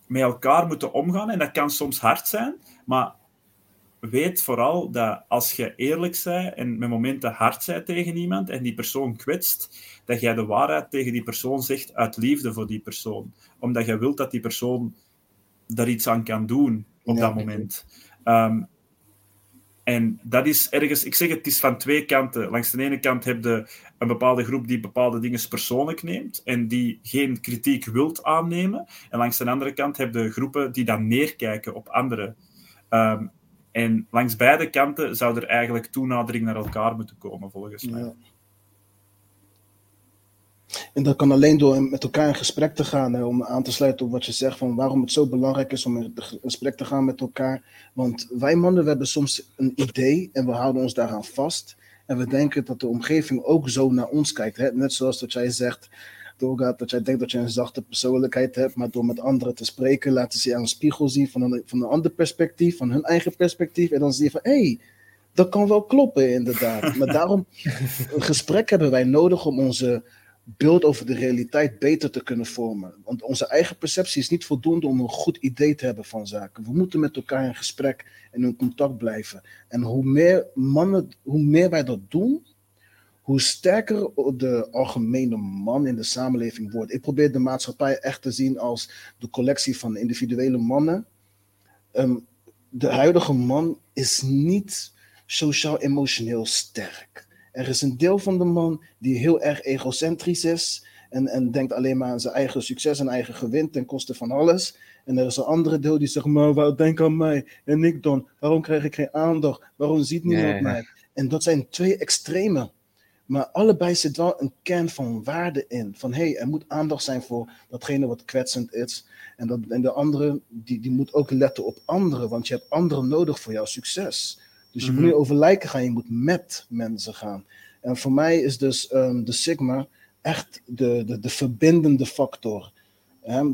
met elkaar moeten omgaan. En dat kan soms hard zijn, maar weet vooral dat als je eerlijk bent en met momenten hard bent tegen iemand en die persoon kwetst, dat jij de waarheid tegen die persoon zegt uit liefde voor die persoon. Omdat je wilt dat die persoon daar iets aan kan doen op ja, dat moment. Um, en dat is ergens, ik zeg het, het is van twee kanten. Langs de ene kant heb je een bepaalde groep die bepaalde dingen persoonlijk neemt en die geen kritiek wilt aannemen. En langs de andere kant heb je groepen die dan neerkijken op anderen. Um, en langs beide kanten zou er eigenlijk toenadering naar elkaar moeten komen, volgens mij. Ja. En dat kan alleen door met elkaar in gesprek te gaan, hè, om aan te sluiten op wat je zegt, van waarom het zo belangrijk is om in gesprek te gaan met elkaar. Want wij mannen, we hebben soms een idee en we houden ons daaraan vast. En we denken dat de omgeving ook zo naar ons kijkt. Hè? Net zoals dat jij zegt, doorgaat dat jij denkt dat je een zachte persoonlijkheid hebt, maar door met anderen te spreken, laten ze je aan een spiegel zien van een, van een ander perspectief, van hun eigen perspectief. En dan zie je van, hé, hey, dat kan wel kloppen inderdaad. maar daarom, een gesprek hebben wij nodig om onze beeld over de realiteit beter te kunnen vormen. Want onze eigen perceptie is niet voldoende om een goed idee te hebben van zaken. We moeten met elkaar in gesprek en in contact blijven. En hoe meer mannen, hoe meer wij dat doen, hoe sterker de algemene man in de samenleving wordt. Ik probeer de maatschappij echt te zien als de collectie van individuele mannen. Um, de huidige man is niet sociaal-emotioneel sterk. Er is een deel van de man die heel erg egocentrisch is en, en denkt alleen maar aan zijn eigen succes en eigen gewin ten koste van alles. En er is een andere deel die zegt, maar wat denk aan mij en ik dan? Waarom krijg ik geen aandacht? Waarom ziet niemand nee. mij? En dat zijn twee extremen. Maar allebei zit wel een kern van waarde in. Van hé, hey, er moet aandacht zijn voor datgene wat kwetsend is. En, dat, en de andere, die, die moet ook letten op anderen. Want je hebt anderen nodig voor jouw succes. Dus je moet niet over lijken gaan, je moet met mensen gaan. En voor mij is dus um, de Sigma echt de, de, de verbindende factor.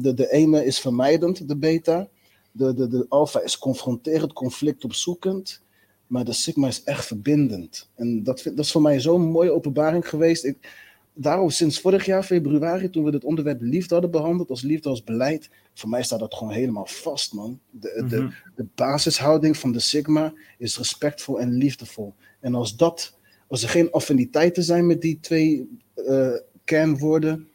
De, de ene is vermijdend, de beta. De, de, de alpha is confronterend, conflictopzoekend. Maar de Sigma is echt verbindend. En dat, vind, dat is voor mij zo'n mooie openbaring geweest. Ik, daarom sinds vorig jaar, februari, toen we het onderwerp liefde hadden behandeld, als liefde als beleid, voor mij staat dat gewoon helemaal vast, man. De, mm -hmm. de, de basishouding van de Sigma is respectvol en liefdevol. En als dat, als er geen affiniteiten zijn met die twee uh, kernwoorden,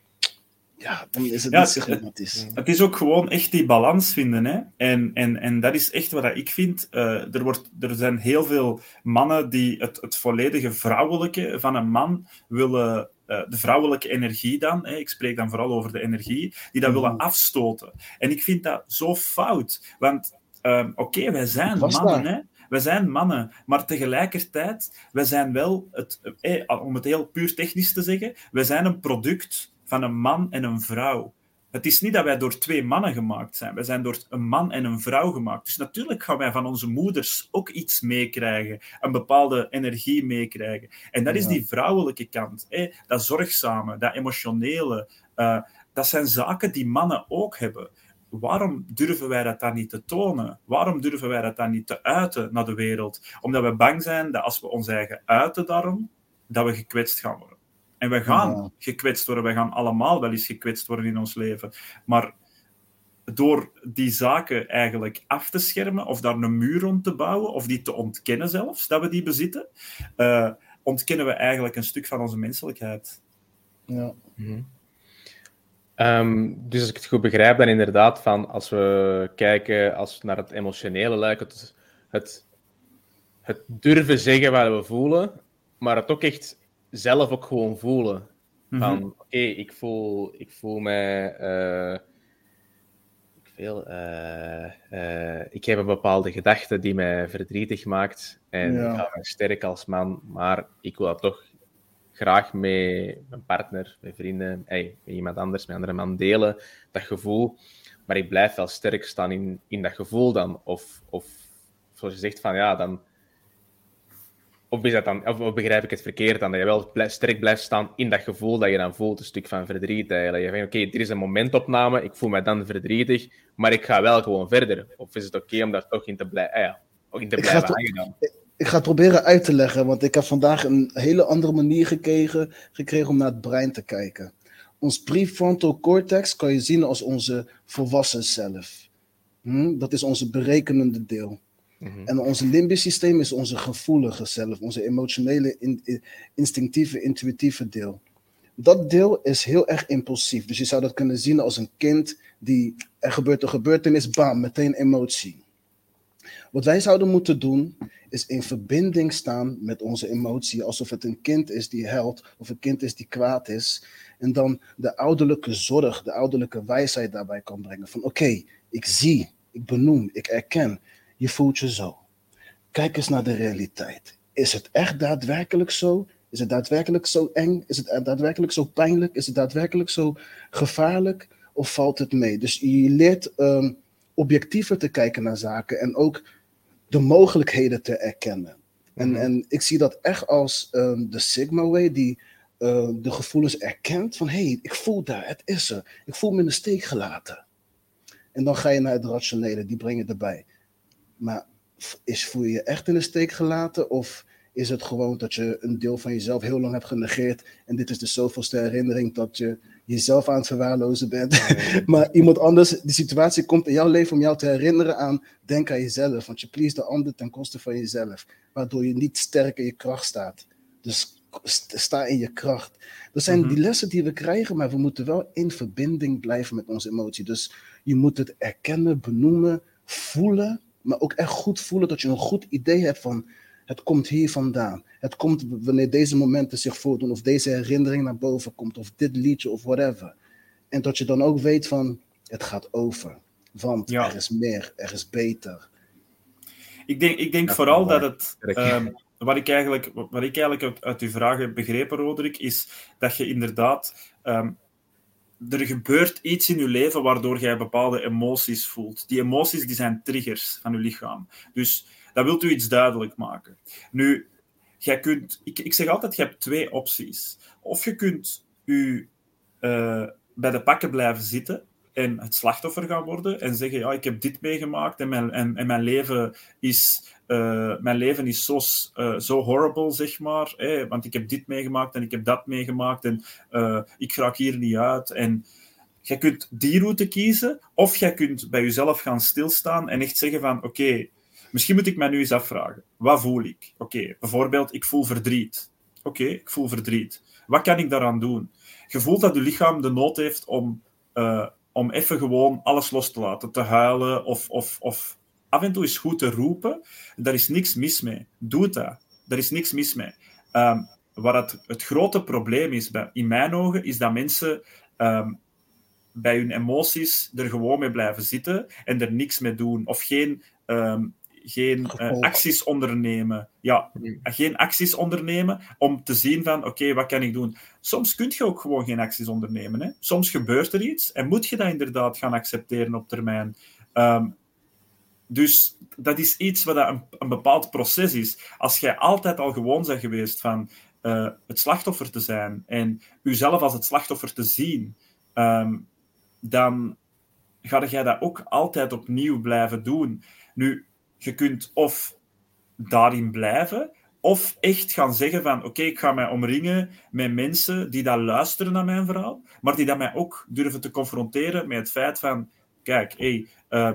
ja, dan is het ja, niet systematisch. Het, het is ook gewoon echt die balans vinden. Hè? En, en, en dat is echt wat ik vind. Uh, er, wordt, er zijn heel veel mannen die het, het volledige vrouwelijke van een man willen uh, de vrouwelijke energie dan, hè, ik spreek dan vooral over de energie, die dat mm. willen afstoten. En ik vind dat zo fout. Want uh, oké, okay, wij zijn mannen, hè. Wij zijn mannen, maar tegelijkertijd, wij zijn wel, het, eh, om het heel puur technisch te zeggen, wij zijn een product van een man en een vrouw. Het is niet dat wij door twee mannen gemaakt zijn. Wij zijn door een man en een vrouw gemaakt. Dus natuurlijk gaan wij van onze moeders ook iets meekrijgen. Een bepaalde energie meekrijgen. En dat is die vrouwelijke kant. Hè? Dat zorgzame, dat emotionele. Uh, dat zijn zaken die mannen ook hebben. waarom durven wij dat dan niet te tonen? Waarom durven wij dat dan niet te uiten naar de wereld? Omdat we bang zijn dat als we ons eigen uiten daarom, dat we gekwetst gaan worden. En we gaan Ja. gekwetst worden. We gaan allemaal wel eens gekwetst worden in ons leven. Maar door die zaken eigenlijk af te schermen, of daar een muur rond te bouwen, of die te ontkennen zelfs, dat we die bezitten, eh, ontkennen we eigenlijk een stuk van onze menselijkheid. Ja. Mhm. Ehm, dus als ik het goed begrijp, dan inderdaad van als we kijken als naar het emotionele luik, het, het, het durven zeggen wat we voelen, maar het ook echt zelf ook gewoon voelen. Mhm. Van oké, ik, voel, ik voel mij. eh, ik, veel, eh, eh, ik heb een bepaalde gedachte die mij verdrietig maakt. En Ja. ik ga mij sterk als man, maar ik wil dat toch graag met mijn partner, met vrienden, hey, met iemand anders, met een andere man delen, dat gevoel. Maar ik blijf wel sterk staan in, in dat gevoel dan. Of, of zoals je zegt, van ja, dan. Of, is dat dan, of, of begrijp ik het verkeerd dan? Dat je wel blij- sterk blijft staan in dat gevoel dat je dan voelt, een stuk van verdriet eigenlijk. Je denkt, oké, dit is een momentopname, ik voel mij dan verdrietig, maar ik ga wel gewoon verder. Of is het oké om daar toch in te, blij, ja, ook in te Ik blijven hangen dan? Ik ga het proberen uit te leggen, want ik heb vandaag een hele andere manier gekregen, gekregen om naar het brein te kijken. Ons prefrontal cortex kan je zien als onze volwassen zelf. Hm? Dat is onze berekenende deel. Mhm. En onze limbisch systeem is onze gevoelige zelf, onze emotionele, in- in- instinctieve, intuïtieve deel. Dat deel is heel erg impulsief. Dus je zou dat kunnen zien als een kind die er gebeurt een gebeurtenis, bam, meteen emotie. Wat wij zouden moeten doen, is in verbinding staan met onze emotie, alsof het een kind is die huilt of een kind is die kwaad is. En dan de ouderlijke zorg, de ouderlijke wijsheid daarbij kan brengen. Van oké, ik zie, ik benoem, ik erken, je voelt je zo. Kijk eens naar de realiteit. Is het echt daadwerkelijk zo? Is het daadwerkelijk zo eng? Is het daadwerkelijk zo pijnlijk? Is het daadwerkelijk zo gevaarlijk? Of valt het mee? Dus je leert ehm, objectiever te kijken naar zaken en ook de mogelijkheden te erkennen. En, Mhm. en ik zie dat echt als ehm, de Sigma Way, die eh, de gevoelens erkent van hé, hey, ik voel daar, het is er. Ik voel me in de steek gelaten. En dan ga je naar het rationele, die breng je erbij. Maar is, voel je je echt in de steek gelaten? Of is het gewoon dat je een deel van jezelf heel lang hebt genegeerd en dit is de zoveelste herinnering dat je jezelf aan het verwaarlozen bent? maar iemand anders, die situatie komt in jouw leven om jou te herinneren aan denk aan jezelf, want je please de ander ten koste van jezelf, waardoor je niet sterk in je kracht staat. Dus st- sta in je kracht. Dat zijn Mhm. die lessen die we krijgen, maar we moeten wel in verbinding blijven met onze emotie. Dus je moet het erkennen, benoemen, voelen, maar ook echt goed voelen dat je een goed idee hebt van het komt hier vandaan. Het komt wanneer deze momenten zich voordoen of deze herinnering naar boven komt of dit liedje of whatever. En dat je dan ook weet van het gaat over. Want Ja. er is meer, er is beter. Ik denk, ik denk vooral dat het. Ehm, wat ik eigenlijk, wat ik eigenlijk uit, uit uw vraag heb begrepen, Roderick, is dat je inderdaad. ehm, er gebeurt iets in je leven waardoor jij bepaalde emoties voelt. Die emoties die zijn triggers van je lichaam. Dus dat wilt u iets duidelijk maken. Nu, jij kunt, ik, ik zeg altijd, je hebt twee opties. Of je kunt u eh, bij de pakken blijven zitten en het slachtoffer gaan worden en zeggen, ja, ik heb dit meegemaakt en mijn, en mijn leven is, eh, mijn leven is zo, eh, zo horrible, zeg maar. Want ik heb dit meegemaakt en ik heb dat meegemaakt en eh, ik raak hier niet uit. En jij kunt die route kiezen, of jij kunt bij jezelf gaan stilstaan en echt zeggen van, oké, misschien moet ik mij nu eens afvragen. Wat voel ik? Oké, bijvoorbeeld, ik voel verdriet. Oké, ik voel verdriet. Wat kan ik daaraan doen? Je voelt dat je lichaam de nood heeft om, om even gewoon alles los te laten, te huilen of, of, of af en toe is goed te roepen. Daar is niks mis mee. Doe dat. Daar is niks mis mee. Ehm, wat het, het grote probleem is, bij, in mijn ogen, is dat mensen ehm, bij hun emoties er gewoon mee blijven zitten en er niks mee doen. Of geen, ehm, geen eh, acties ondernemen. Ja, Mm. geen acties ondernemen om te zien van, oké, wat kan ik doen? Soms kun je ook gewoon geen acties ondernemen. Hè? Soms gebeurt er iets en moet je dat inderdaad gaan accepteren op termijn. Dus dat is iets wat een, een bepaald proces is. Als jij altijd al gewoon bent geweest van eh, het slachtoffer te zijn en jezelf als het slachtoffer te zien, ehm, dan ga jij dat ook altijd opnieuw blijven doen. Nu, je kunt of daarin blijven, of echt gaan zeggen van oké, ik ga mij omringen met mensen die dat luisteren naar mijn verhaal, maar die dat mij ook durven te confronteren met het feit van kijk, hey, uh,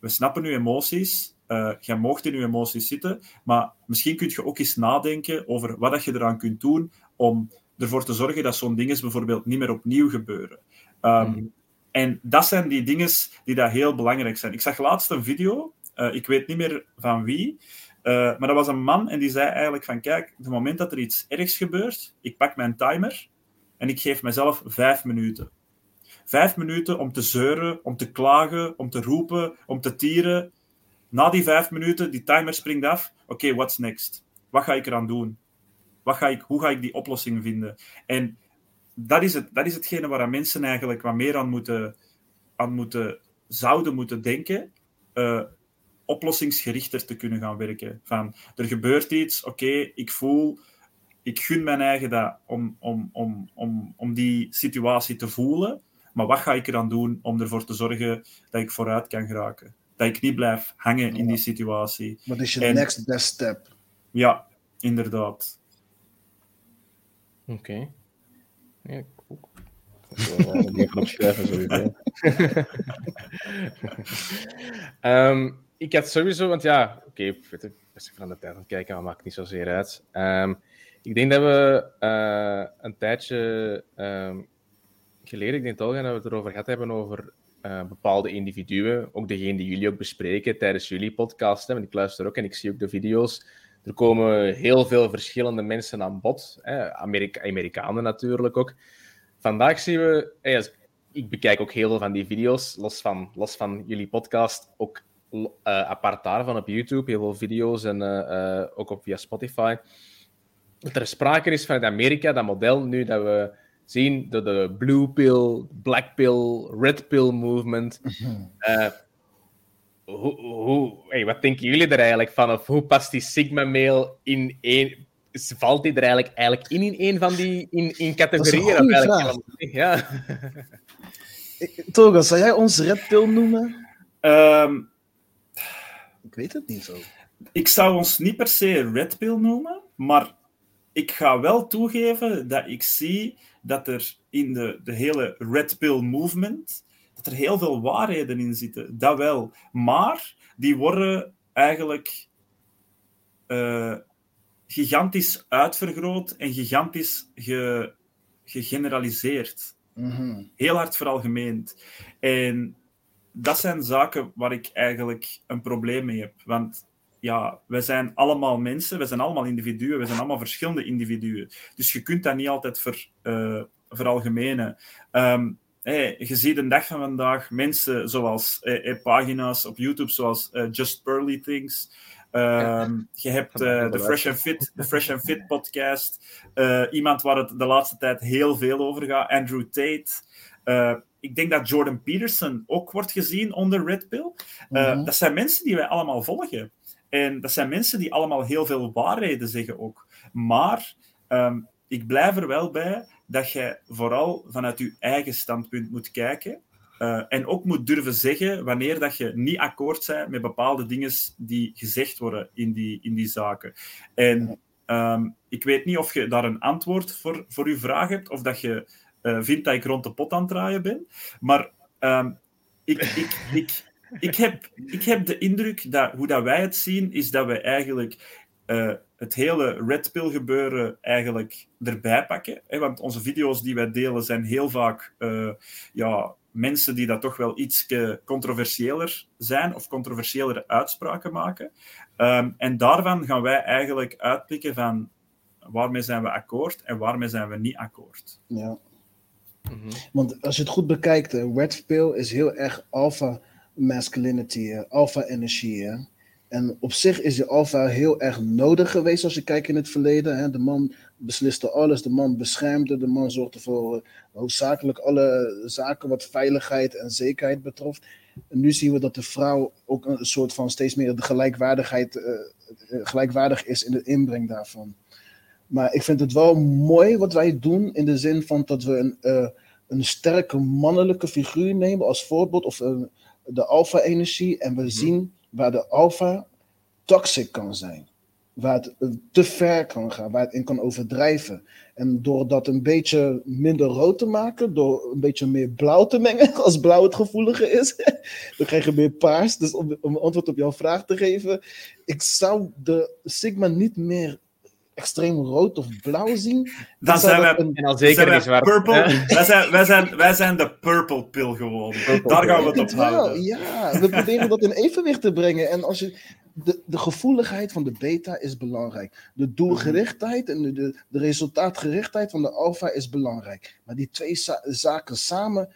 we snappen uw emoties, uh, jij mocht in uw emoties zitten, maar misschien kun je ook eens nadenken over wat dat je eraan kunt doen om ervoor te zorgen dat zo'n dingen bijvoorbeeld niet meer opnieuw gebeuren. Um, mm. En dat zijn die dingen die daar heel belangrijk zijn. Ik zag laatst een video, uh, ik weet niet meer van wie, uh, maar dat was een man en die zei eigenlijk van kijk, op het moment dat er iets ergs gebeurt, ik pak mijn timer en ik geef mezelf vijf minuten. Vijf minuten om te zeuren, om te klagen, om te roepen, om te tieren. Na die vijf minuten, die timer springt af. Oké, what's next? Wat ga ik eraan doen? Wat ga ik, hoe ga ik die oplossing vinden? En dat is, het, dat is hetgene waar mensen eigenlijk wat meer aan moeten, aan moeten zouden moeten denken. Uh, oplossingsgerichter te kunnen gaan werken. Van, er gebeurt iets, oké, ik voel, ik gun mijn eigen dat om, om, om, om, om die situatie te voelen. Maar wat ga ik er dan doen om ervoor te zorgen dat ik vooruit kan geraken? Dat ik niet blijf hangen in die situatie. Wat is je en, next best step? Ja, inderdaad. Oké. Okay. Ja, cool. Ik ga opschrijven sowieso. um, ik had sowieso, want ja, oké, okay, ik ben van de tijd aan het kijken, maar maakt niet zozeer uit. Um, ik denk dat we uh, een tijdje um, geleden, ik denk al dat we het erover gehad hebben over uh, bepaalde individuen, ook degene die jullie ook bespreken tijdens jullie podcast, want ik luister ook en ik zie ook de video's. Er komen heel veel verschillende mensen aan bod, hè, Amerika Amerikanen natuurlijk ook. Vandaag zien we, ik bekijk ook heel veel van die video's, los van, los van jullie podcast, ook uh, apart daarvan op YouTube, heel veel video's en uh, ook op via Spotify. Dat er sprake is vanuit Amerika, dat model nu dat we zien, de, de blue pill, black pill, red pill movement. uh, hoe, hoe, hey, wat denken jullie er eigenlijk van? Of hoe past die Sigma-mail in één... Valt die er eigenlijk, eigenlijk in, in een van die in, in categorieën? Dat is een vraag. Ja. Toga, zou jij ons red pill noemen? Um, ik weet het niet zo. Ik zou ons niet per se red pill noemen, maar ik ga wel toegeven dat ik zie dat er in de, de hele red pill movement dat er heel veel waarheden in zitten. Dat wel. Maar die worden eigenlijk uh, gigantisch uitvergroot en gigantisch ge, gegeneraliseerd. Mm Heel hard veralgemeend. En dat zijn zaken waar ik eigenlijk een probleem mee heb. Want ja, wij zijn allemaal mensen, wij zijn allemaal individuen, wij zijn allemaal verschillende individuen. Dus je kunt dat niet altijd ver, uh, veralgemenen. Um, hey, je ziet de dag van vandaag mensen zoals eh, eh, pagina's op YouTube, zoals uh, Just Pearly Things. Um, ja. Je hebt uh, de Fresh and Fit, de Fresh and Fit podcast. Iemand waar het de laatste tijd heel veel over gaat, Andrew Tate. Ik denk dat Jordan Peterson ook wordt gezien onder Red Pill. Mm -hmm. Dat zijn mensen die wij allemaal volgen. En dat zijn mensen die allemaal heel veel waarheden zeggen ook. Maar um, ik blijf er wel bij dat je vooral vanuit je eigen standpunt moet kijken. Uh, en ook moet durven zeggen wanneer dat je niet akkoord bent met bepaalde dingen die gezegd worden in die, in die zaken. En um, ik weet niet of je daar een antwoord voor, voor je vraag hebt, of dat je uh, vindt dat ik rond de pot aan het draaien ben. Maar um, ik, ik, ik, ik, heb, ik heb de indruk dat hoe dat wij het zien, is dat we eigenlijk uh, het hele red pill gebeuren eigenlijk erbij pakken. Hè? Want onze video's die wij delen zijn heel vaak uh, ja, mensen die dat toch wel iets controversiëler zijn of controversiëlere uitspraken maken. Um, en daarvan gaan wij eigenlijk uitpikken van waarmee zijn we akkoord en waarmee zijn we niet akkoord. Ja. Mm -hmm. Want als je het goed bekijkt, red pill is heel erg alpha masculinity, alpha energie. En op zich is de alpha heel erg nodig geweest als je kijkt in het verleden. Hè. De man besliste alles, de man beschermde, de man zorgde voor uh, hoofdzakelijk alle zaken wat veiligheid en zekerheid betrof. En nu zien we dat de vrouw ook een soort van steeds meer de gelijkwaardigheid, uh, gelijkwaardig is in de inbreng daarvan. Maar ik vind het wel mooi wat wij doen in de zin van dat we een, een sterke mannelijke figuur nemen als voorbeeld, of uh, de alpha-energie, en we Mhm. zien waar de alpha toxic kan zijn. Waar het eh, te ver kan gaan, waar het in kan overdrijven. En door dat een beetje minder rood te maken, door een beetje meer blauw te mengen, als blauw het gevoelige is, dan krijg je meer paars. Dus om, om antwoord op jouw vraag te geven, ik zou de Sigma niet meer extreem rood of blauw zien. Dan zijn een- En al zijn zeker niet zwart. purple. Wij zijn, wij, zijn, wij zijn de purple pill geworden. Purple Daar gaan we het op houden. ja. We proberen dat in evenwicht te brengen. En als je, de, de gevoeligheid van de beta is belangrijk. De doelgerichtheid en de, de, de resultaatgerichtheid van de alpha is belangrijk. Maar die twee za- zaken samen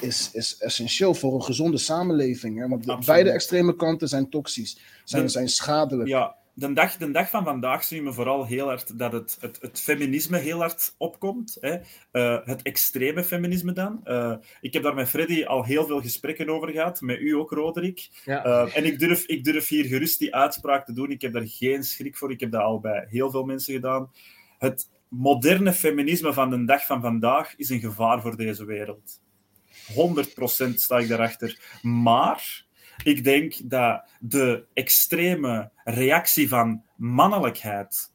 is, is essentieel voor een gezonde samenleving. Hè? Want de- beide extreme kanten zijn toxisch, zijn, zijn schadelijk. Ja, de dag, de dag van vandaag zien we vooral heel hard dat het, het, het feminisme heel hard opkomt. Hè? Eh, het extreme feminisme dan. Eh, ik heb daar met Freddy al heel veel gesprekken over gehad. Met u ook, Roderick. Ja. Eh, en ik durf, ik durf hier gerust die uitspraak te doen. Ik heb daar geen schrik voor. Ik heb dat al bij heel veel mensen gedaan. Het moderne feminisme van de dag van vandaag is een gevaar voor deze wereld. 100% sta ik daarachter. Maar ik denk dat de extreme reactie van mannelijkheid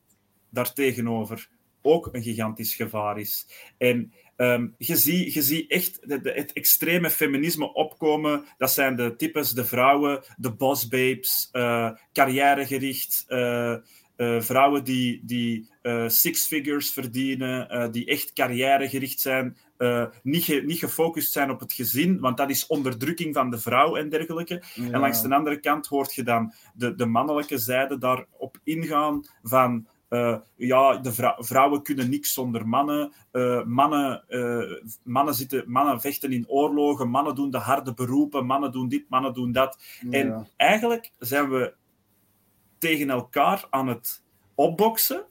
daartegenover ook een gigantisch gevaar is. En ehm, je ziet je echt het extreme feminisme opkomen. Dat zijn de types, de vrouwen, de bossbabes, eh carrièregericht, eh, eh, vrouwen die, die eh, six figures verdienen, eh, die echt carrièregericht zijn, niet, ge- niet gefocust zijn op het gezin, want dat is onderdrukking van de vrouw en dergelijke. Ja. En langs de andere kant hoort je dan de, de mannelijke zijde daarop ingaan van ja, de vrou- vrouwen kunnen niks zonder mannen. Mannen, mannen, zitten, mannen vechten in oorlogen, mannen doen de harde beroepen, mannen doen dit, mannen doen dat. En eigenlijk zijn we tegen elkaar aan het opboksen,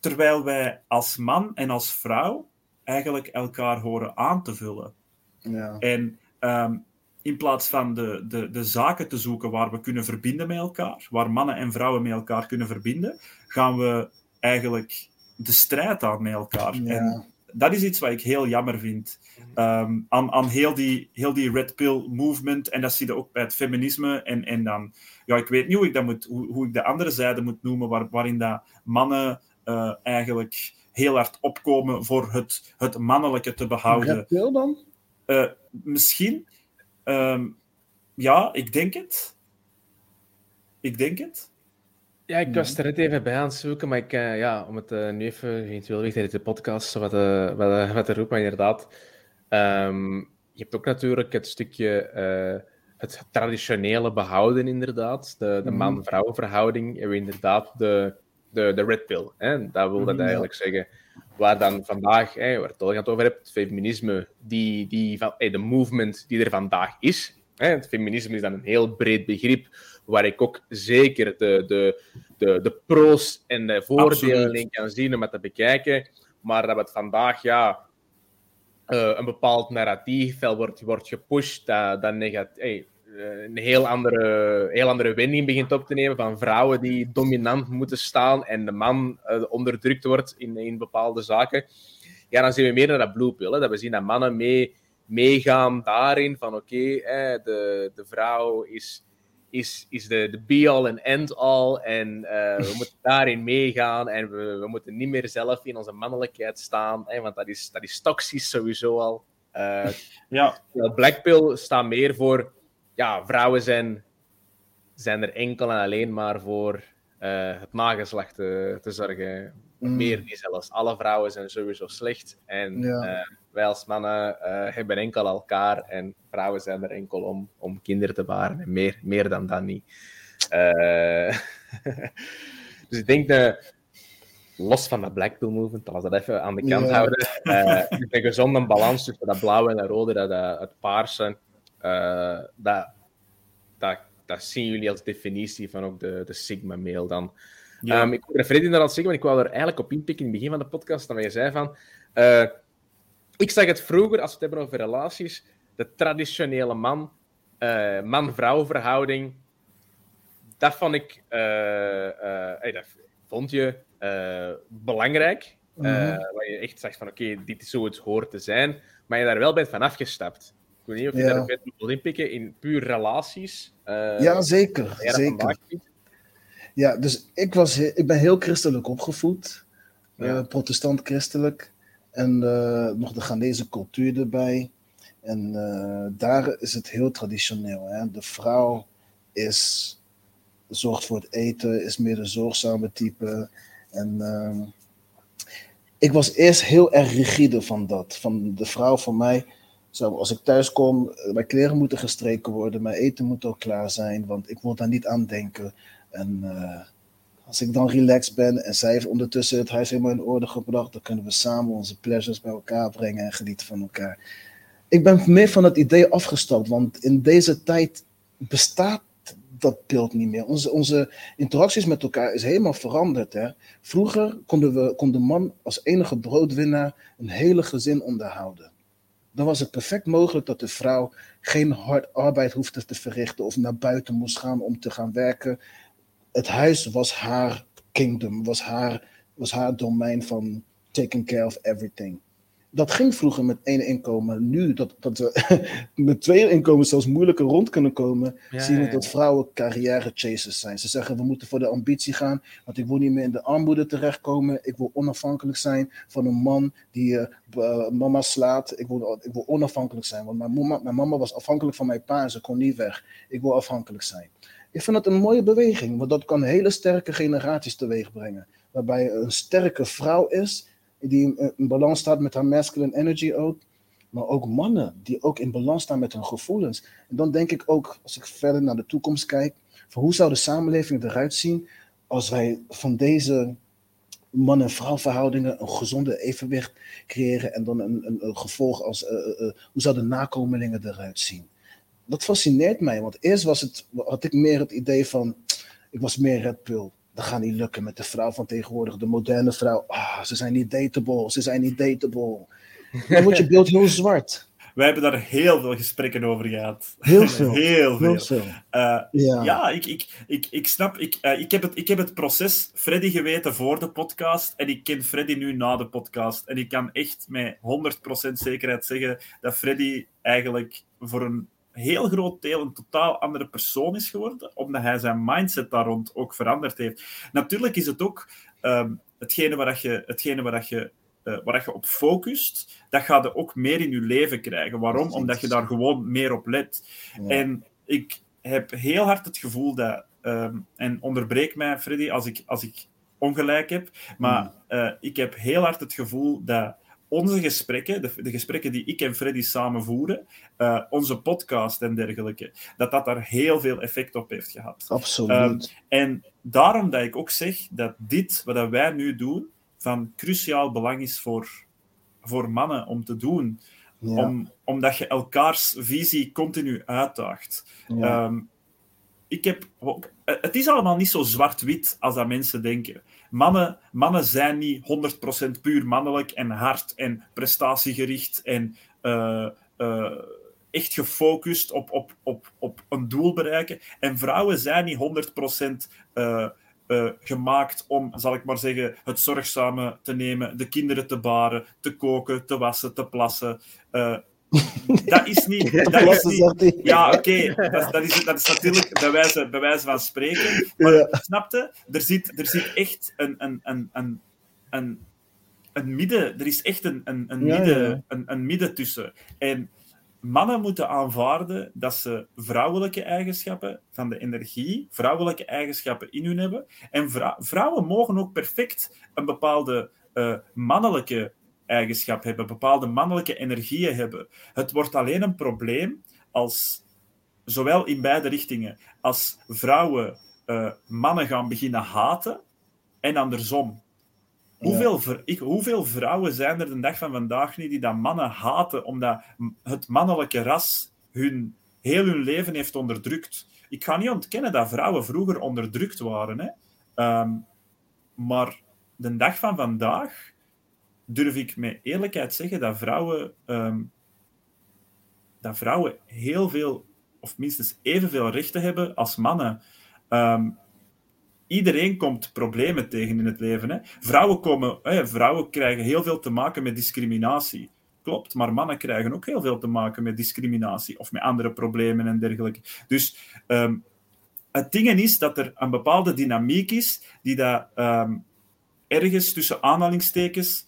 terwijl wij als man en als vrouw eigenlijk elkaar horen aan te vullen. Ja. En ehm, in plaats van de, de, de zaken te zoeken waar we kunnen verbinden met elkaar, waar mannen en vrouwen met elkaar kunnen verbinden, gaan we eigenlijk de strijd aan met elkaar. Ja. En dat is iets wat ik heel jammer vind. Ehm, aan aan heel, die, heel die red pill movement. En dat zie je ook bij het feminisme. En, en dan, ja, ik weet niet hoe ik, dat moet, hoe, hoe ik de andere zijde moet noemen, waar, waarin dat mannen eh, eigenlijk heel hard opkomen voor het, het mannelijke te behouden. Red pill dan? Eh, misschien. Ehm, ja, ik denk het. Ik denk het. Ja, ik was er net even bij aan het zoeken, maar ik, eh, ja, om het eh, nu even eventueel weer tijdens de podcast wat, eh, wat, wat te roepen, maar inderdaad. ehm, je hebt ook natuurlijk het stukje, het traditionele behouden, inderdaad. De, de Mhm. man-vrouw verhouding. En inderdaad de, de, de red pill. Hè? Dat wil dat Mhm, eigenlijk zeggen. Waar dan vandaag, hè, waar het al het over hebt, het feminisme, die, die van, eh, de movement die er vandaag is. Hè? Het feminisme is dan een heel breed begrip, waar ik ook zeker de, de, de, de pro's en de voordelen in kan zien om het te bekijken. Maar dat het vandaag, ja, eh, een bepaald narratief wel wordt, wordt gepusht, dat, dat hey, eh, een heel andere, heel andere wending begint op te nemen van vrouwen die dominant moeten staan en de man eh, onderdrukt wordt in, in bepaalde zaken. Ja, dan zien we meer naar dat blue pill, hè, dat we zien dat mannen mee, meegaan daarin van oké, eh, de, de vrouw is, is, is de, de be-all en end-all en eh, we moeten daarin meegaan en we, we moeten niet meer zelf in onze mannelijkheid staan, hè, want dat is, dat is toxisch sowieso al. Eh, Ja, Blackpill staat meer voor, ja, vrouwen zijn, zijn er enkel en alleen maar voor eh, het nageslacht te, te zorgen. Mm. Meer niet zelfs. Alle vrouwen zijn sowieso slecht. En Ja. eh, wij als mannen eh, hebben enkel elkaar en vrouwen zijn er enkel om, om kinderen te baren. En meer, meer dan dat niet. Eh, dus ik denk dat, los van dat Blackpill movement, als we dat even aan de kant houden, eh, een gezonde balans tussen dat blauwe en dat rode, dat, dat, het paarse, eh, dat, dat, dat zien jullie als definitie van ook de, de Sigma-mail dan. Ja. Ehm, ik hoorde Freddy inderdaad zeggen, maar ik wou er eigenlijk op inpikken in het begin van de podcast, dat je zei van... eh, ik zag het vroeger, als we het hebben over relaties, de traditionele man, eh, man-vrouw verhouding, dat vond ik... eh, hey, dat vond je belangrijk. Mhm. waar je echt zegt van, oké, dit is hoe het hoort te zijn. maar je daar wel bent van afgestapt. Ik weet niet of je Ja. daar bent wil inpikken in puur relaties. ja, zeker. zeker. Ja, dus ik, was, ik ben heel christelijk opgevoed. Ja. eh, protestant-christelijk. En eh, nog de Ghanese cultuur erbij. En eh, daar is het heel traditioneel. Hè? De vrouw is, zorgt voor het eten, is meer de zorgzame type. En ehm, ik was eerst heel erg rigide van dat. Van de vrouw van mij. Zo, als ik thuis kom, mijn kleren moeten gestreken worden, mijn eten moet ook klaar zijn, want ik wil daar niet aan denken. En eh, als ik dan relaxed ben en zij heeft ondertussen het huis helemaal in orde gebracht, dan kunnen we samen onze pleasures bij elkaar brengen en genieten van elkaar. Ik ben meer van het idee afgestapt, want in deze tijd bestaat dat beeld niet meer. Onze, onze interacties met elkaar is helemaal veranderd. Hè? Vroeger konden we, kon de man als enige broodwinnaar een hele gezin onderhouden. Dan was het perfect mogelijk dat de vrouw geen hard arbeid hoefde te verrichten of naar buiten moest gaan om te gaan werken. Het huis was haar kingdom, was haar, was haar domein van taking care of everything. Dat ging vroeger met één inkomen. Nu dat, dat we met twee inkomens zelfs moeilijker rond kunnen komen, Ja, zien we ja, dat vrouwen carrière chasers zijn. Ze zeggen we moeten voor de ambitie gaan, want ik wil niet meer in de armoede terechtkomen. Ik wil onafhankelijk zijn van een man die eh, eh, mama slaat. Ik wil, ik wil onafhankelijk zijn, want mijn mama, mijn mama was afhankelijk van mijn pa en ze kon niet weg. Ik wil afhankelijk zijn. Ik vind dat een mooie beweging, want dat kan hele sterke generaties teweeg brengen. Waarbij een sterke vrouw is, die in, balans staat met haar masculine energy ook. Maar ook mannen die ook in balans staan met hun gevoelens. En dan denk ik ook, als ik verder naar de toekomst kijk, van hoe zou de samenleving eruit zien als wij van deze man- en vrouwverhoudingen een gezonde evenwicht creëren en dan een, een, gevolg als, eh, hoe zouden nakomelingen eruit zien? Dat fascineert mij, want eerst was het, had ik meer het idee van, ik was meer Red Pill. Dat gaat niet lukken met de vrouw van tegenwoordig, de moderne vrouw. Ah, ze zijn niet dateable, ze zijn niet dateable. Dan wordt je beeld heel zwart. Wij hebben daar heel veel gesprekken over gehad. Heel veel. Heel veel. Heel veel. Eh, Ja. ja, ik, ik, ik, ik snap. Ik, eh, ik, heb het, ik heb het proces Freddy geweten voor de podcast. En ik ken Freddy nu na de podcast. En ik kan echt met 100% zekerheid zeggen dat Freddy eigenlijk voor een heel groot deel een totaal andere persoon is geworden. Omdat hij zijn mindset daar rond ook veranderd heeft. Natuurlijk is het ook ehm, hetgene waar dat je. Hetgene waar dat je eh, waar dat je op focust, dat ga je ook meer in je leven krijgen. Waarom? Omdat je daar gewoon meer op let. Ja. En ik heb heel hard het gevoel dat, ehm, en onderbreek mij, Freddy, als ik, als ik ongelijk heb, maar Hmm. eh, ik heb heel hard het gevoel dat onze gesprekken, de, de gesprekken die ik en Freddy samen voeren, eh, onze podcast en dergelijke, dat dat daar heel veel effect op heeft gehad. Absoluut. Ehm, En daarom dat ik ook zeg dat dit, wat wij nu doen, van cruciaal belang is voor, voor mannen om te doen. ja. Om, omdat je elkaars visie continu uitdaagt. ja. Ehm, ik heb, eh, het is allemaal niet zo zwart-wit als dat mensen denken. Mannen, mannen zijn niet 100% puur mannelijk en hard en prestatiegericht en eh, eh, echt gefocust op, op, op, op een doel bereiken. En vrouwen zijn niet 100% eh, gemaakt om, zal ik maar zeggen, het zorgzame te nemen, de kinderen te baren, te koken, te wassen, te plassen. Dat is niet. Dat is niet ja, oké. Dat, dat, is, dat is natuurlijk bij wijze, bij wijze van spreken. Maar Ja. snapte? Er zit, er zit echt een, een, een, een, een, een midden. Er is echt een, een, een, Ja, midden, ja. Een, een midden tussen. En mannen moeten aanvaarden dat ze vrouwelijke eigenschappen van de energie, vrouwelijke eigenschappen in hun hebben. En vrou- vrouwen mogen ook perfect een bepaalde eh, mannelijke eigenschap hebben, bepaalde mannelijke energieën hebben. Het wordt alleen een probleem als, zowel in beide richtingen, als vrouwen eh, mannen gaan beginnen haten en andersom. Ja. Hoeveel, ik, hoeveel vrouwen zijn er de dag van vandaag niet die dat mannen haten omdat het mannelijke ras hun, heel hun leven heeft onderdrukt? Ik ga niet ontkennen dat vrouwen vroeger onderdrukt waren, hè? Ehm, maar de dag van vandaag durf ik met eerlijkheid zeggen dat vrouwen, ehm, dat vrouwen heel veel, of minstens evenveel rechten hebben als mannen. Ehm, iedereen komt problemen tegen in het leven. Hè? Vrouwen, komen, vrouwen krijgen heel veel te maken met discriminatie. klopt. Maar mannen krijgen ook heel veel te maken met discriminatie of met andere problemen en dergelijke. Dus ehm, het ding is dat er een bepaalde dynamiek is die dat ergens tussen aanhalingstekens,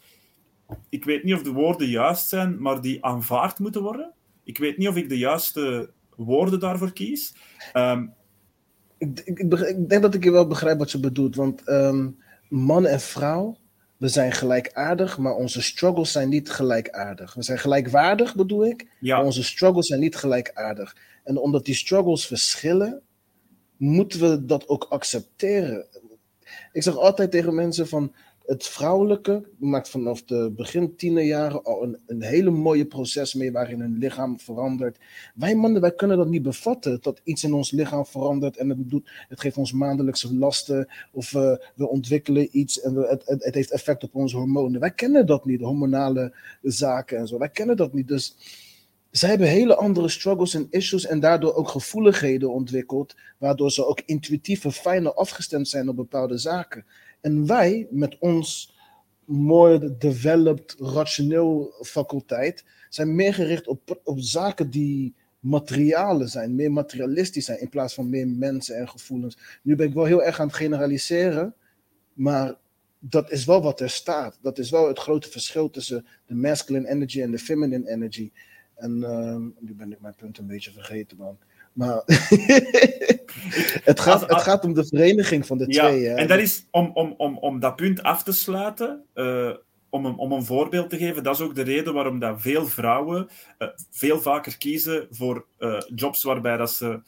ik weet niet of de woorden juist zijn, maar die aanvaard moeten worden. Ik weet niet of ik de juiste woorden daarvoor kies. Um, ik, ik, ik, denk dat ik je wel begrijp wat je bedoelt. Want um, man en vrouw, we zijn gelijkaardig, maar onze struggles zijn niet gelijkaardig. We zijn gelijkwaardig, bedoel ik, ja. maar onze struggles zijn niet gelijkaardig. En omdat die struggles verschillen, moeten we dat ook accepteren. Ik zeg altijd tegen mensen van, het vrouwelijke maakt vanaf de begin tienerjaren al een, een hele mooie proces mee waarin hun lichaam verandert. Wij mannen, wij kunnen dat niet bevatten, dat iets in ons lichaam verandert en het, doet, het geeft ons maandelijkse lasten of uh, we ontwikkelen iets en het, het, het, heeft effect op onze hormonen. Wij kennen dat niet, hormonale zaken en zo. Wij kennen dat niet. Dus zij hebben hele andere struggles en issues en daardoor ook gevoeligheden ontwikkeld, waardoor ze ook intuïtief en fijner afgestemd zijn op bepaalde zaken. En wij, met ons mooi developed, rationeel faculteit, zijn meer gericht op, op zaken die materialen zijn, meer materialistisch zijn, in plaats van meer mensen en gevoelens. Nu ben ik wel heel erg aan het generaliseren, maar dat is wel wat er staat. Dat is wel het grote verschil tussen de masculine energy en de feminine energy. En uh, nu ben ik mijn punt een beetje vergeten, man. Maar het, gaat, het gaat om de vereniging van de ja, twee. Hè? En dat is om, om, om, om dat punt af te sluiten. Uh, om een, om een voorbeeld te geven, dat is ook de reden waarom dat veel vrouwen uh, veel vaker kiezen voor uh, jobs waarbij dat ze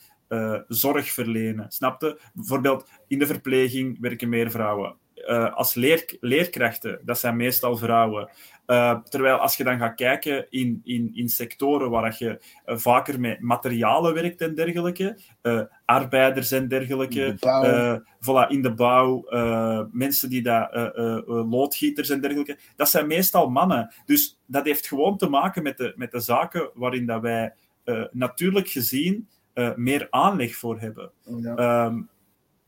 zorg verlenen. Snapte? Bijvoorbeeld in de verpleging werken meer vrouwen. als leer, leerkrachten, dat zijn meestal vrouwen. Uh, terwijl als je dan gaat kijken in, in, in sectoren waar je uh, vaker met materialen werkt en dergelijke, uh, arbeiders en dergelijke, voilà, in de bouw, mensen die daar, loodgieters en dergelijke, dat zijn meestal mannen. Dus dat heeft gewoon te maken met de, met de zaken waarin dat wij natuurlijk gezien meer aanleg voor hebben. Ja. Um,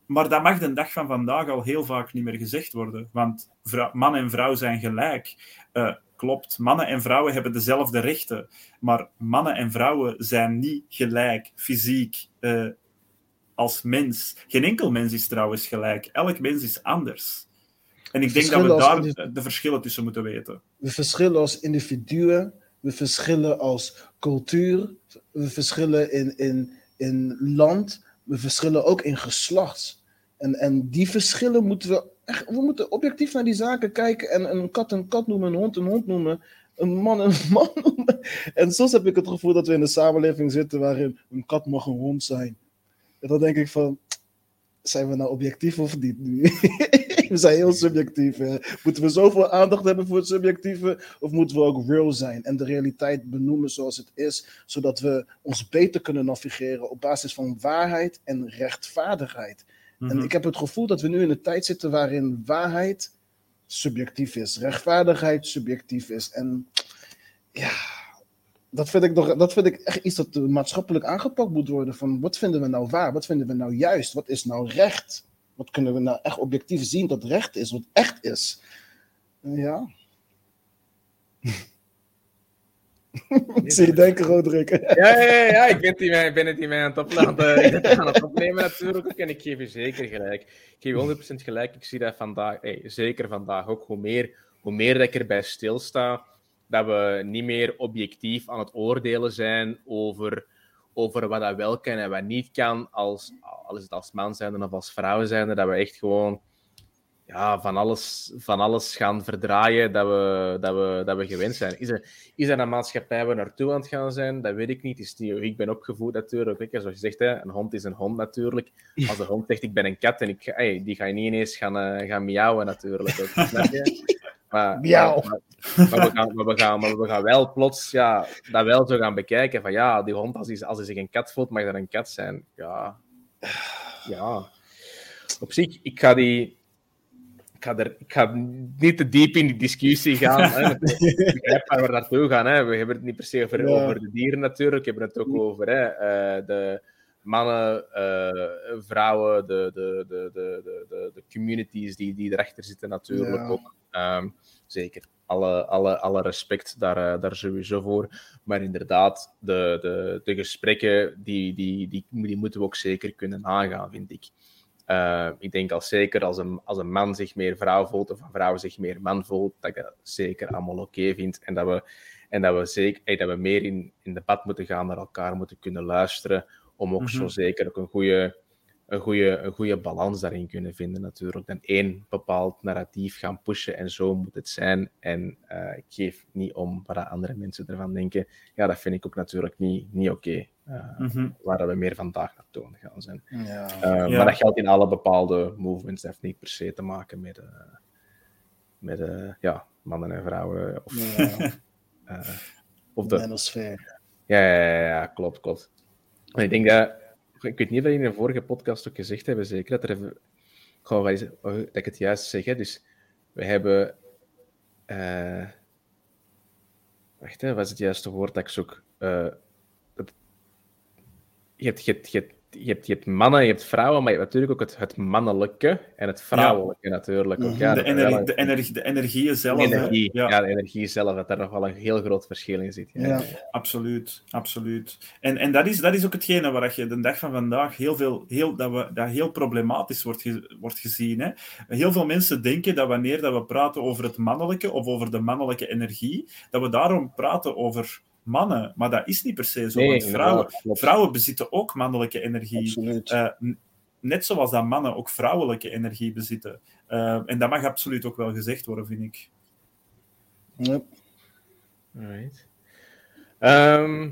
maar dat mag de dag van vandaag al heel vaak niet meer gezegd worden. Want vrouw, man en vrouw zijn gelijk. Uh, klopt, mannen en vrouwen hebben dezelfde rechten. Maar mannen en vrouwen zijn niet gelijk, fysiek, uh, als mens. Geen enkel mens is trouwens gelijk. Elk mens is anders. En ik denk dat we daar de verschillen tussen moeten weten. We verschillen als individuen, we verschillen als cultuur, we verschillen in, in, in land, we verschillen ook in geslacht. En, en die verschillen moeten we echt, we moeten objectief naar die zaken kijken en een kat een kat noemen, een hond een hond noemen, een man een man noemen. En soms heb ik het gevoel dat we in een samenleving zitten waarin een kat mag een hond zijn. En dan denk ik van, zijn we nou objectief of niet we zijn heel subjectief. Hè? Moeten we zoveel aandacht hebben voor het subjectieve? Of moeten we ook real zijn en de realiteit benoemen zoals het is, zodat we ons beter kunnen navigeren op basis van waarheid en rechtvaardigheid? En mhm. ik heb het gevoel dat we nu in een tijd zitten waarin waarheid subjectief is, rechtvaardigheid subjectief is. En ja, dat vind ik, nog, dat vind ik echt iets dat maatschappelijk aangepakt moet worden. Van wat vinden we nou waar? Wat vinden we nou juist? Wat is nou recht? Wat kunnen we nou echt objectief zien dat recht is, wat echt is? Ja. zie je denken, Roderick. ja, ja, ik ben, ben het hiermee aan het, op, aan, het, aan het opnemen natuurlijk. En ik geef je zeker gelijk. Ik geef je 100% gelijk. Ik zie dat vandaag, hey, zeker vandaag ook. Hoe meer, hoe meer dat ik erbij stilsta, dat we niet meer objectief aan het oordelen zijn over, over wat dat wel kan en wat niet kan, als, al is het als man zijn of als vrouw zijn, dat we echt gewoon ja, van, alles, van alles gaan verdraaien dat we, dat we, dat we gewend zijn. Is er, is er een maatschappij waar we naartoe aan het gaan zijn? Dat weet ik niet. Is ik ben opgevoed natuurlijk. Zoals je zegt, hè, een hond is een hond natuurlijk. Als de hond zegt ik ben een kat, en ik, hey, die ga je niet ineens gaan, uh, gaan miauwen natuurlijk. Ook, maar. Maar, maar, we gaan, maar, we gaan, maar we gaan wel plots ja, dat wel zo gaan bekijken. Van ja, die hond, als hij, als hij zich een kat voelt, mag dat een kat zijn. Ja. Ja. Op zich, ik ga die ik ga, er, ik ga niet te diep in die discussie gaan. hè. Ik begrijp waar we naartoe gaan. Hè. We hebben het niet per se over, over de dieren natuurlijk. We hebben het ook over hè, uh, de mannen, uh, vrouwen, de, de, de, de, de, de communities die, die erachter zitten natuurlijk ja. ook. Um, zeker. Alle, alle, alle respect daar, uh, daar sowieso voor. Maar inderdaad, de, de, de gesprekken, die, die, die, die moeten we ook zeker kunnen aangaan, vind ik. Uh, ik denk al zeker als een, als een man zich meer vrouw voelt of een vrouw zich meer man voelt, dat ik dat zeker allemaal oké okay vind. En dat we, en dat we, zeker, hey, dat we meer in, in debat moeten gaan, naar elkaar moeten kunnen luisteren, om ook mm -hmm. zo zeker ook een goede, een, goede, een goede balans daarin kunnen vinden natuurlijk. Dan één bepaald narratief gaan pushen en zo moet het zijn. En uh, ik geef niet om wat andere mensen ervan denken. Ja, dat vind ik ook natuurlijk niet, niet oké. Okay. Uh, mm -hmm. Waar we meer vandaag naartoe aan gaan zijn. Ja. Uh, Ja. Maar dat geldt in alle bepaalde movements. Dat heeft niet per se te maken met, met ja, mannen en vrouwen. Of, Ja. of de... Manosfeer. Ja, ja, ja, klopt, klopt. Ik denk dat... Ik weet niet of je in een vorige podcast ook gezegd hebben, zeker, dat er even... Is het- oh, dat ik het juist zeg, hè. Dus we hebben... eh Wacht, hè, wat is het juiste woord dat ik zoek? Eh, het- je, hebt, je, hebt, je, hebt, je, hebt, je hebt mannen, je hebt vrouwen, maar je hebt natuurlijk ook het, het mannelijke en het vrouwelijke natuurlijk. Ook, Mhm. ja, de, er energie, wel de, energie, de energieën zelf. energie, ja. Ja, de energie zelf, dat daar nog wel een heel groot verschil in zit. Ja. Ja. absoluut. absoluut. En, en dat, is, dat is ook hetgene waar je de dag van vandaag heel veel, heel, dat, we, dat heel problematisch wordt, ge- wordt gezien. Hè. Heel veel mensen denken dat wanneer dat we praten over het mannelijke of over de mannelijke energie, dat we daarom praten over mannen. Maar dat is niet per se zo. Nee, want vrouwen, vrouwen bezitten ook mannelijke energie. Eh, net zoals dat mannen ook vrouwelijke energie bezitten. Eh, en dat mag absoluut ook wel gezegd worden, vind ik. Ja. Alright. Ehm,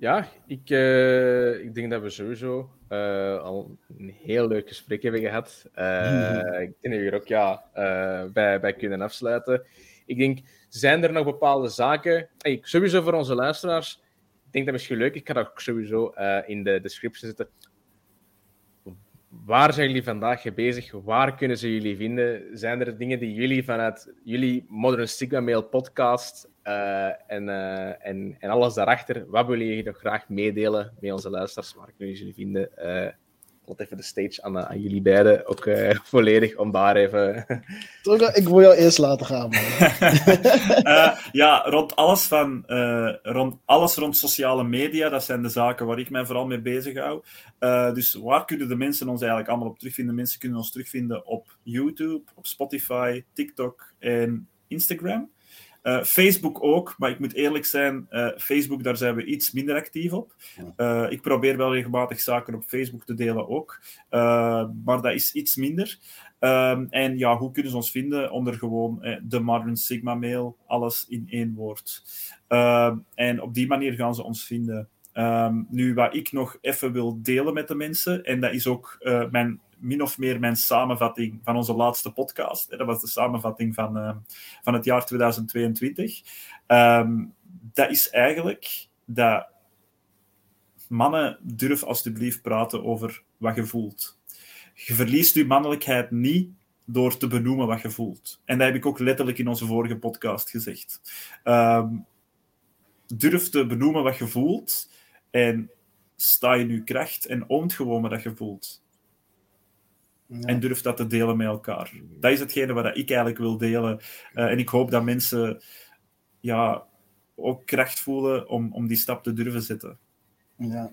ja, ik, eh, ik denk dat we sowieso eh, al een heel leuk gesprek hebben gehad. Eh, Ik denk dat we hier ook ja, eh, bij, bij kunnen afsluiten. Ik denk, zijn er nog bepaalde zaken? Hey, sowieso voor onze luisteraars. Ik denk dat misschien leuk. Ik ga dat ook sowieso eh, in de description zetten. Waar zijn jullie vandaag mee bezig? Waar kunnen ze jullie vinden? Zijn er dingen die jullie vanuit jullie Modern Stigma Mail podcast eh, en, eh, en, en alles daarachter, wat willen jullie nog graag meedelen met onze luisteraars? Waar kunnen jullie vinden? Laat even de stage aan, aan jullie beiden ook eh, volledig om daar even... Toga, ik wil jou eerst laten gaan, man. Eh, ja, rond alles, van, eh, rond alles rond sociale media, dat zijn de zaken waar ik mij vooral mee bezig hou. Eh, dus waar kunnen de mensen ons eigenlijk allemaal op terugvinden? Mensen kunnen ons terugvinden op YouTube, op Spotify, TikTok en Instagram. Eh, Facebook ook, maar ik moet eerlijk zijn, eh, Facebook, daar zijn we iets minder actief op. Eh, ik probeer wel regelmatig zaken op Facebook te delen ook, maar dat is iets minder. Ehm, en ja, hoe kunnen ze ons vinden? Onder gewoon eh, de Modern Sigma mail, alles in één woord. Ehm, en op die manier gaan ze ons vinden. Ehm, nu, wat ik nog even wil delen met de mensen, en dat is ook mijn, min of meer mijn samenvatting van onze laatste podcast. Dat was de samenvatting van, eh, van het jaar 2022. Ehm, dat is eigenlijk dat mannen durf alsjeblieft praten over wat je voelt. Je verliest je mannelijkheid niet door te benoemen wat je voelt. En dat heb ik ook letterlijk in onze vorige podcast gezegd. Ehm, durf te benoemen wat je voelt en sta in je kracht en oont gewoon wat je voelt. Ja. En durf dat te delen met elkaar. Dat is hetgene wat ik eigenlijk wil delen. Eh, en ik hoop dat mensen ja, ook kracht voelen om, om die stap te durven zetten. Ja.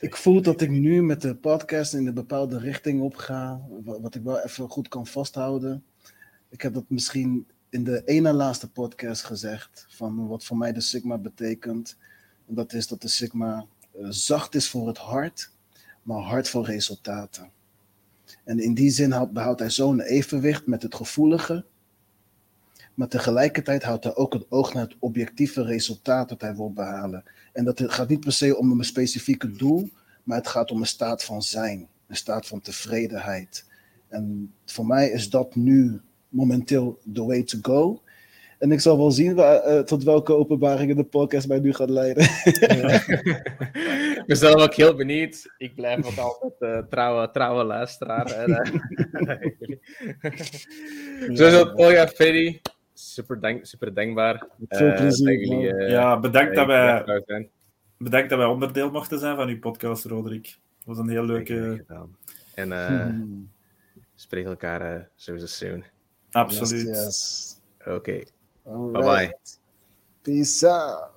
Ik voel dat ik nu met de podcast in een bepaalde richting op ga, wa- wat ik wel even goed kan vasthouden. Ik heb dat misschien in de ene laatste podcast gezegd, van wat voor mij de Sigma betekent. En dat is dat de Sigma eh, zacht is voor het hart, maar hard voor resultaten. En in die zin houdt- behoudt hij zo'n evenwicht met het gevoelige, maar tegelijkertijd houdt hij ook het oog naar het objectieve resultaat dat hij wil behalen. En dat gaat niet per se om een specifieke doel, maar het gaat om een staat van zijn, een staat van tevredenheid. En voor mij is dat nu momenteel the way to go. En ik zal wel zien waar, eh, tot welke openbaringen de podcast mij nu gaat leiden. ik ben zelf ook heel benieuwd. Ik blijf ook altijd uh, trouwe, trouwe luisteraar. Sowieso, Olga, Freddy, super, dank, super dankbaar. Veel Uh, plezier, jullie, uh, ja, bedankt dat, ja, wij, bedankt dat wij onderdeel mochten zijn van uw podcast, Roderick. Dat was een heel leuke... En uh, Hmm. spreken elkaar uh, sowieso soon. Absoluut. Yes, yes. Oké. All Bye-bye. right. Peace out.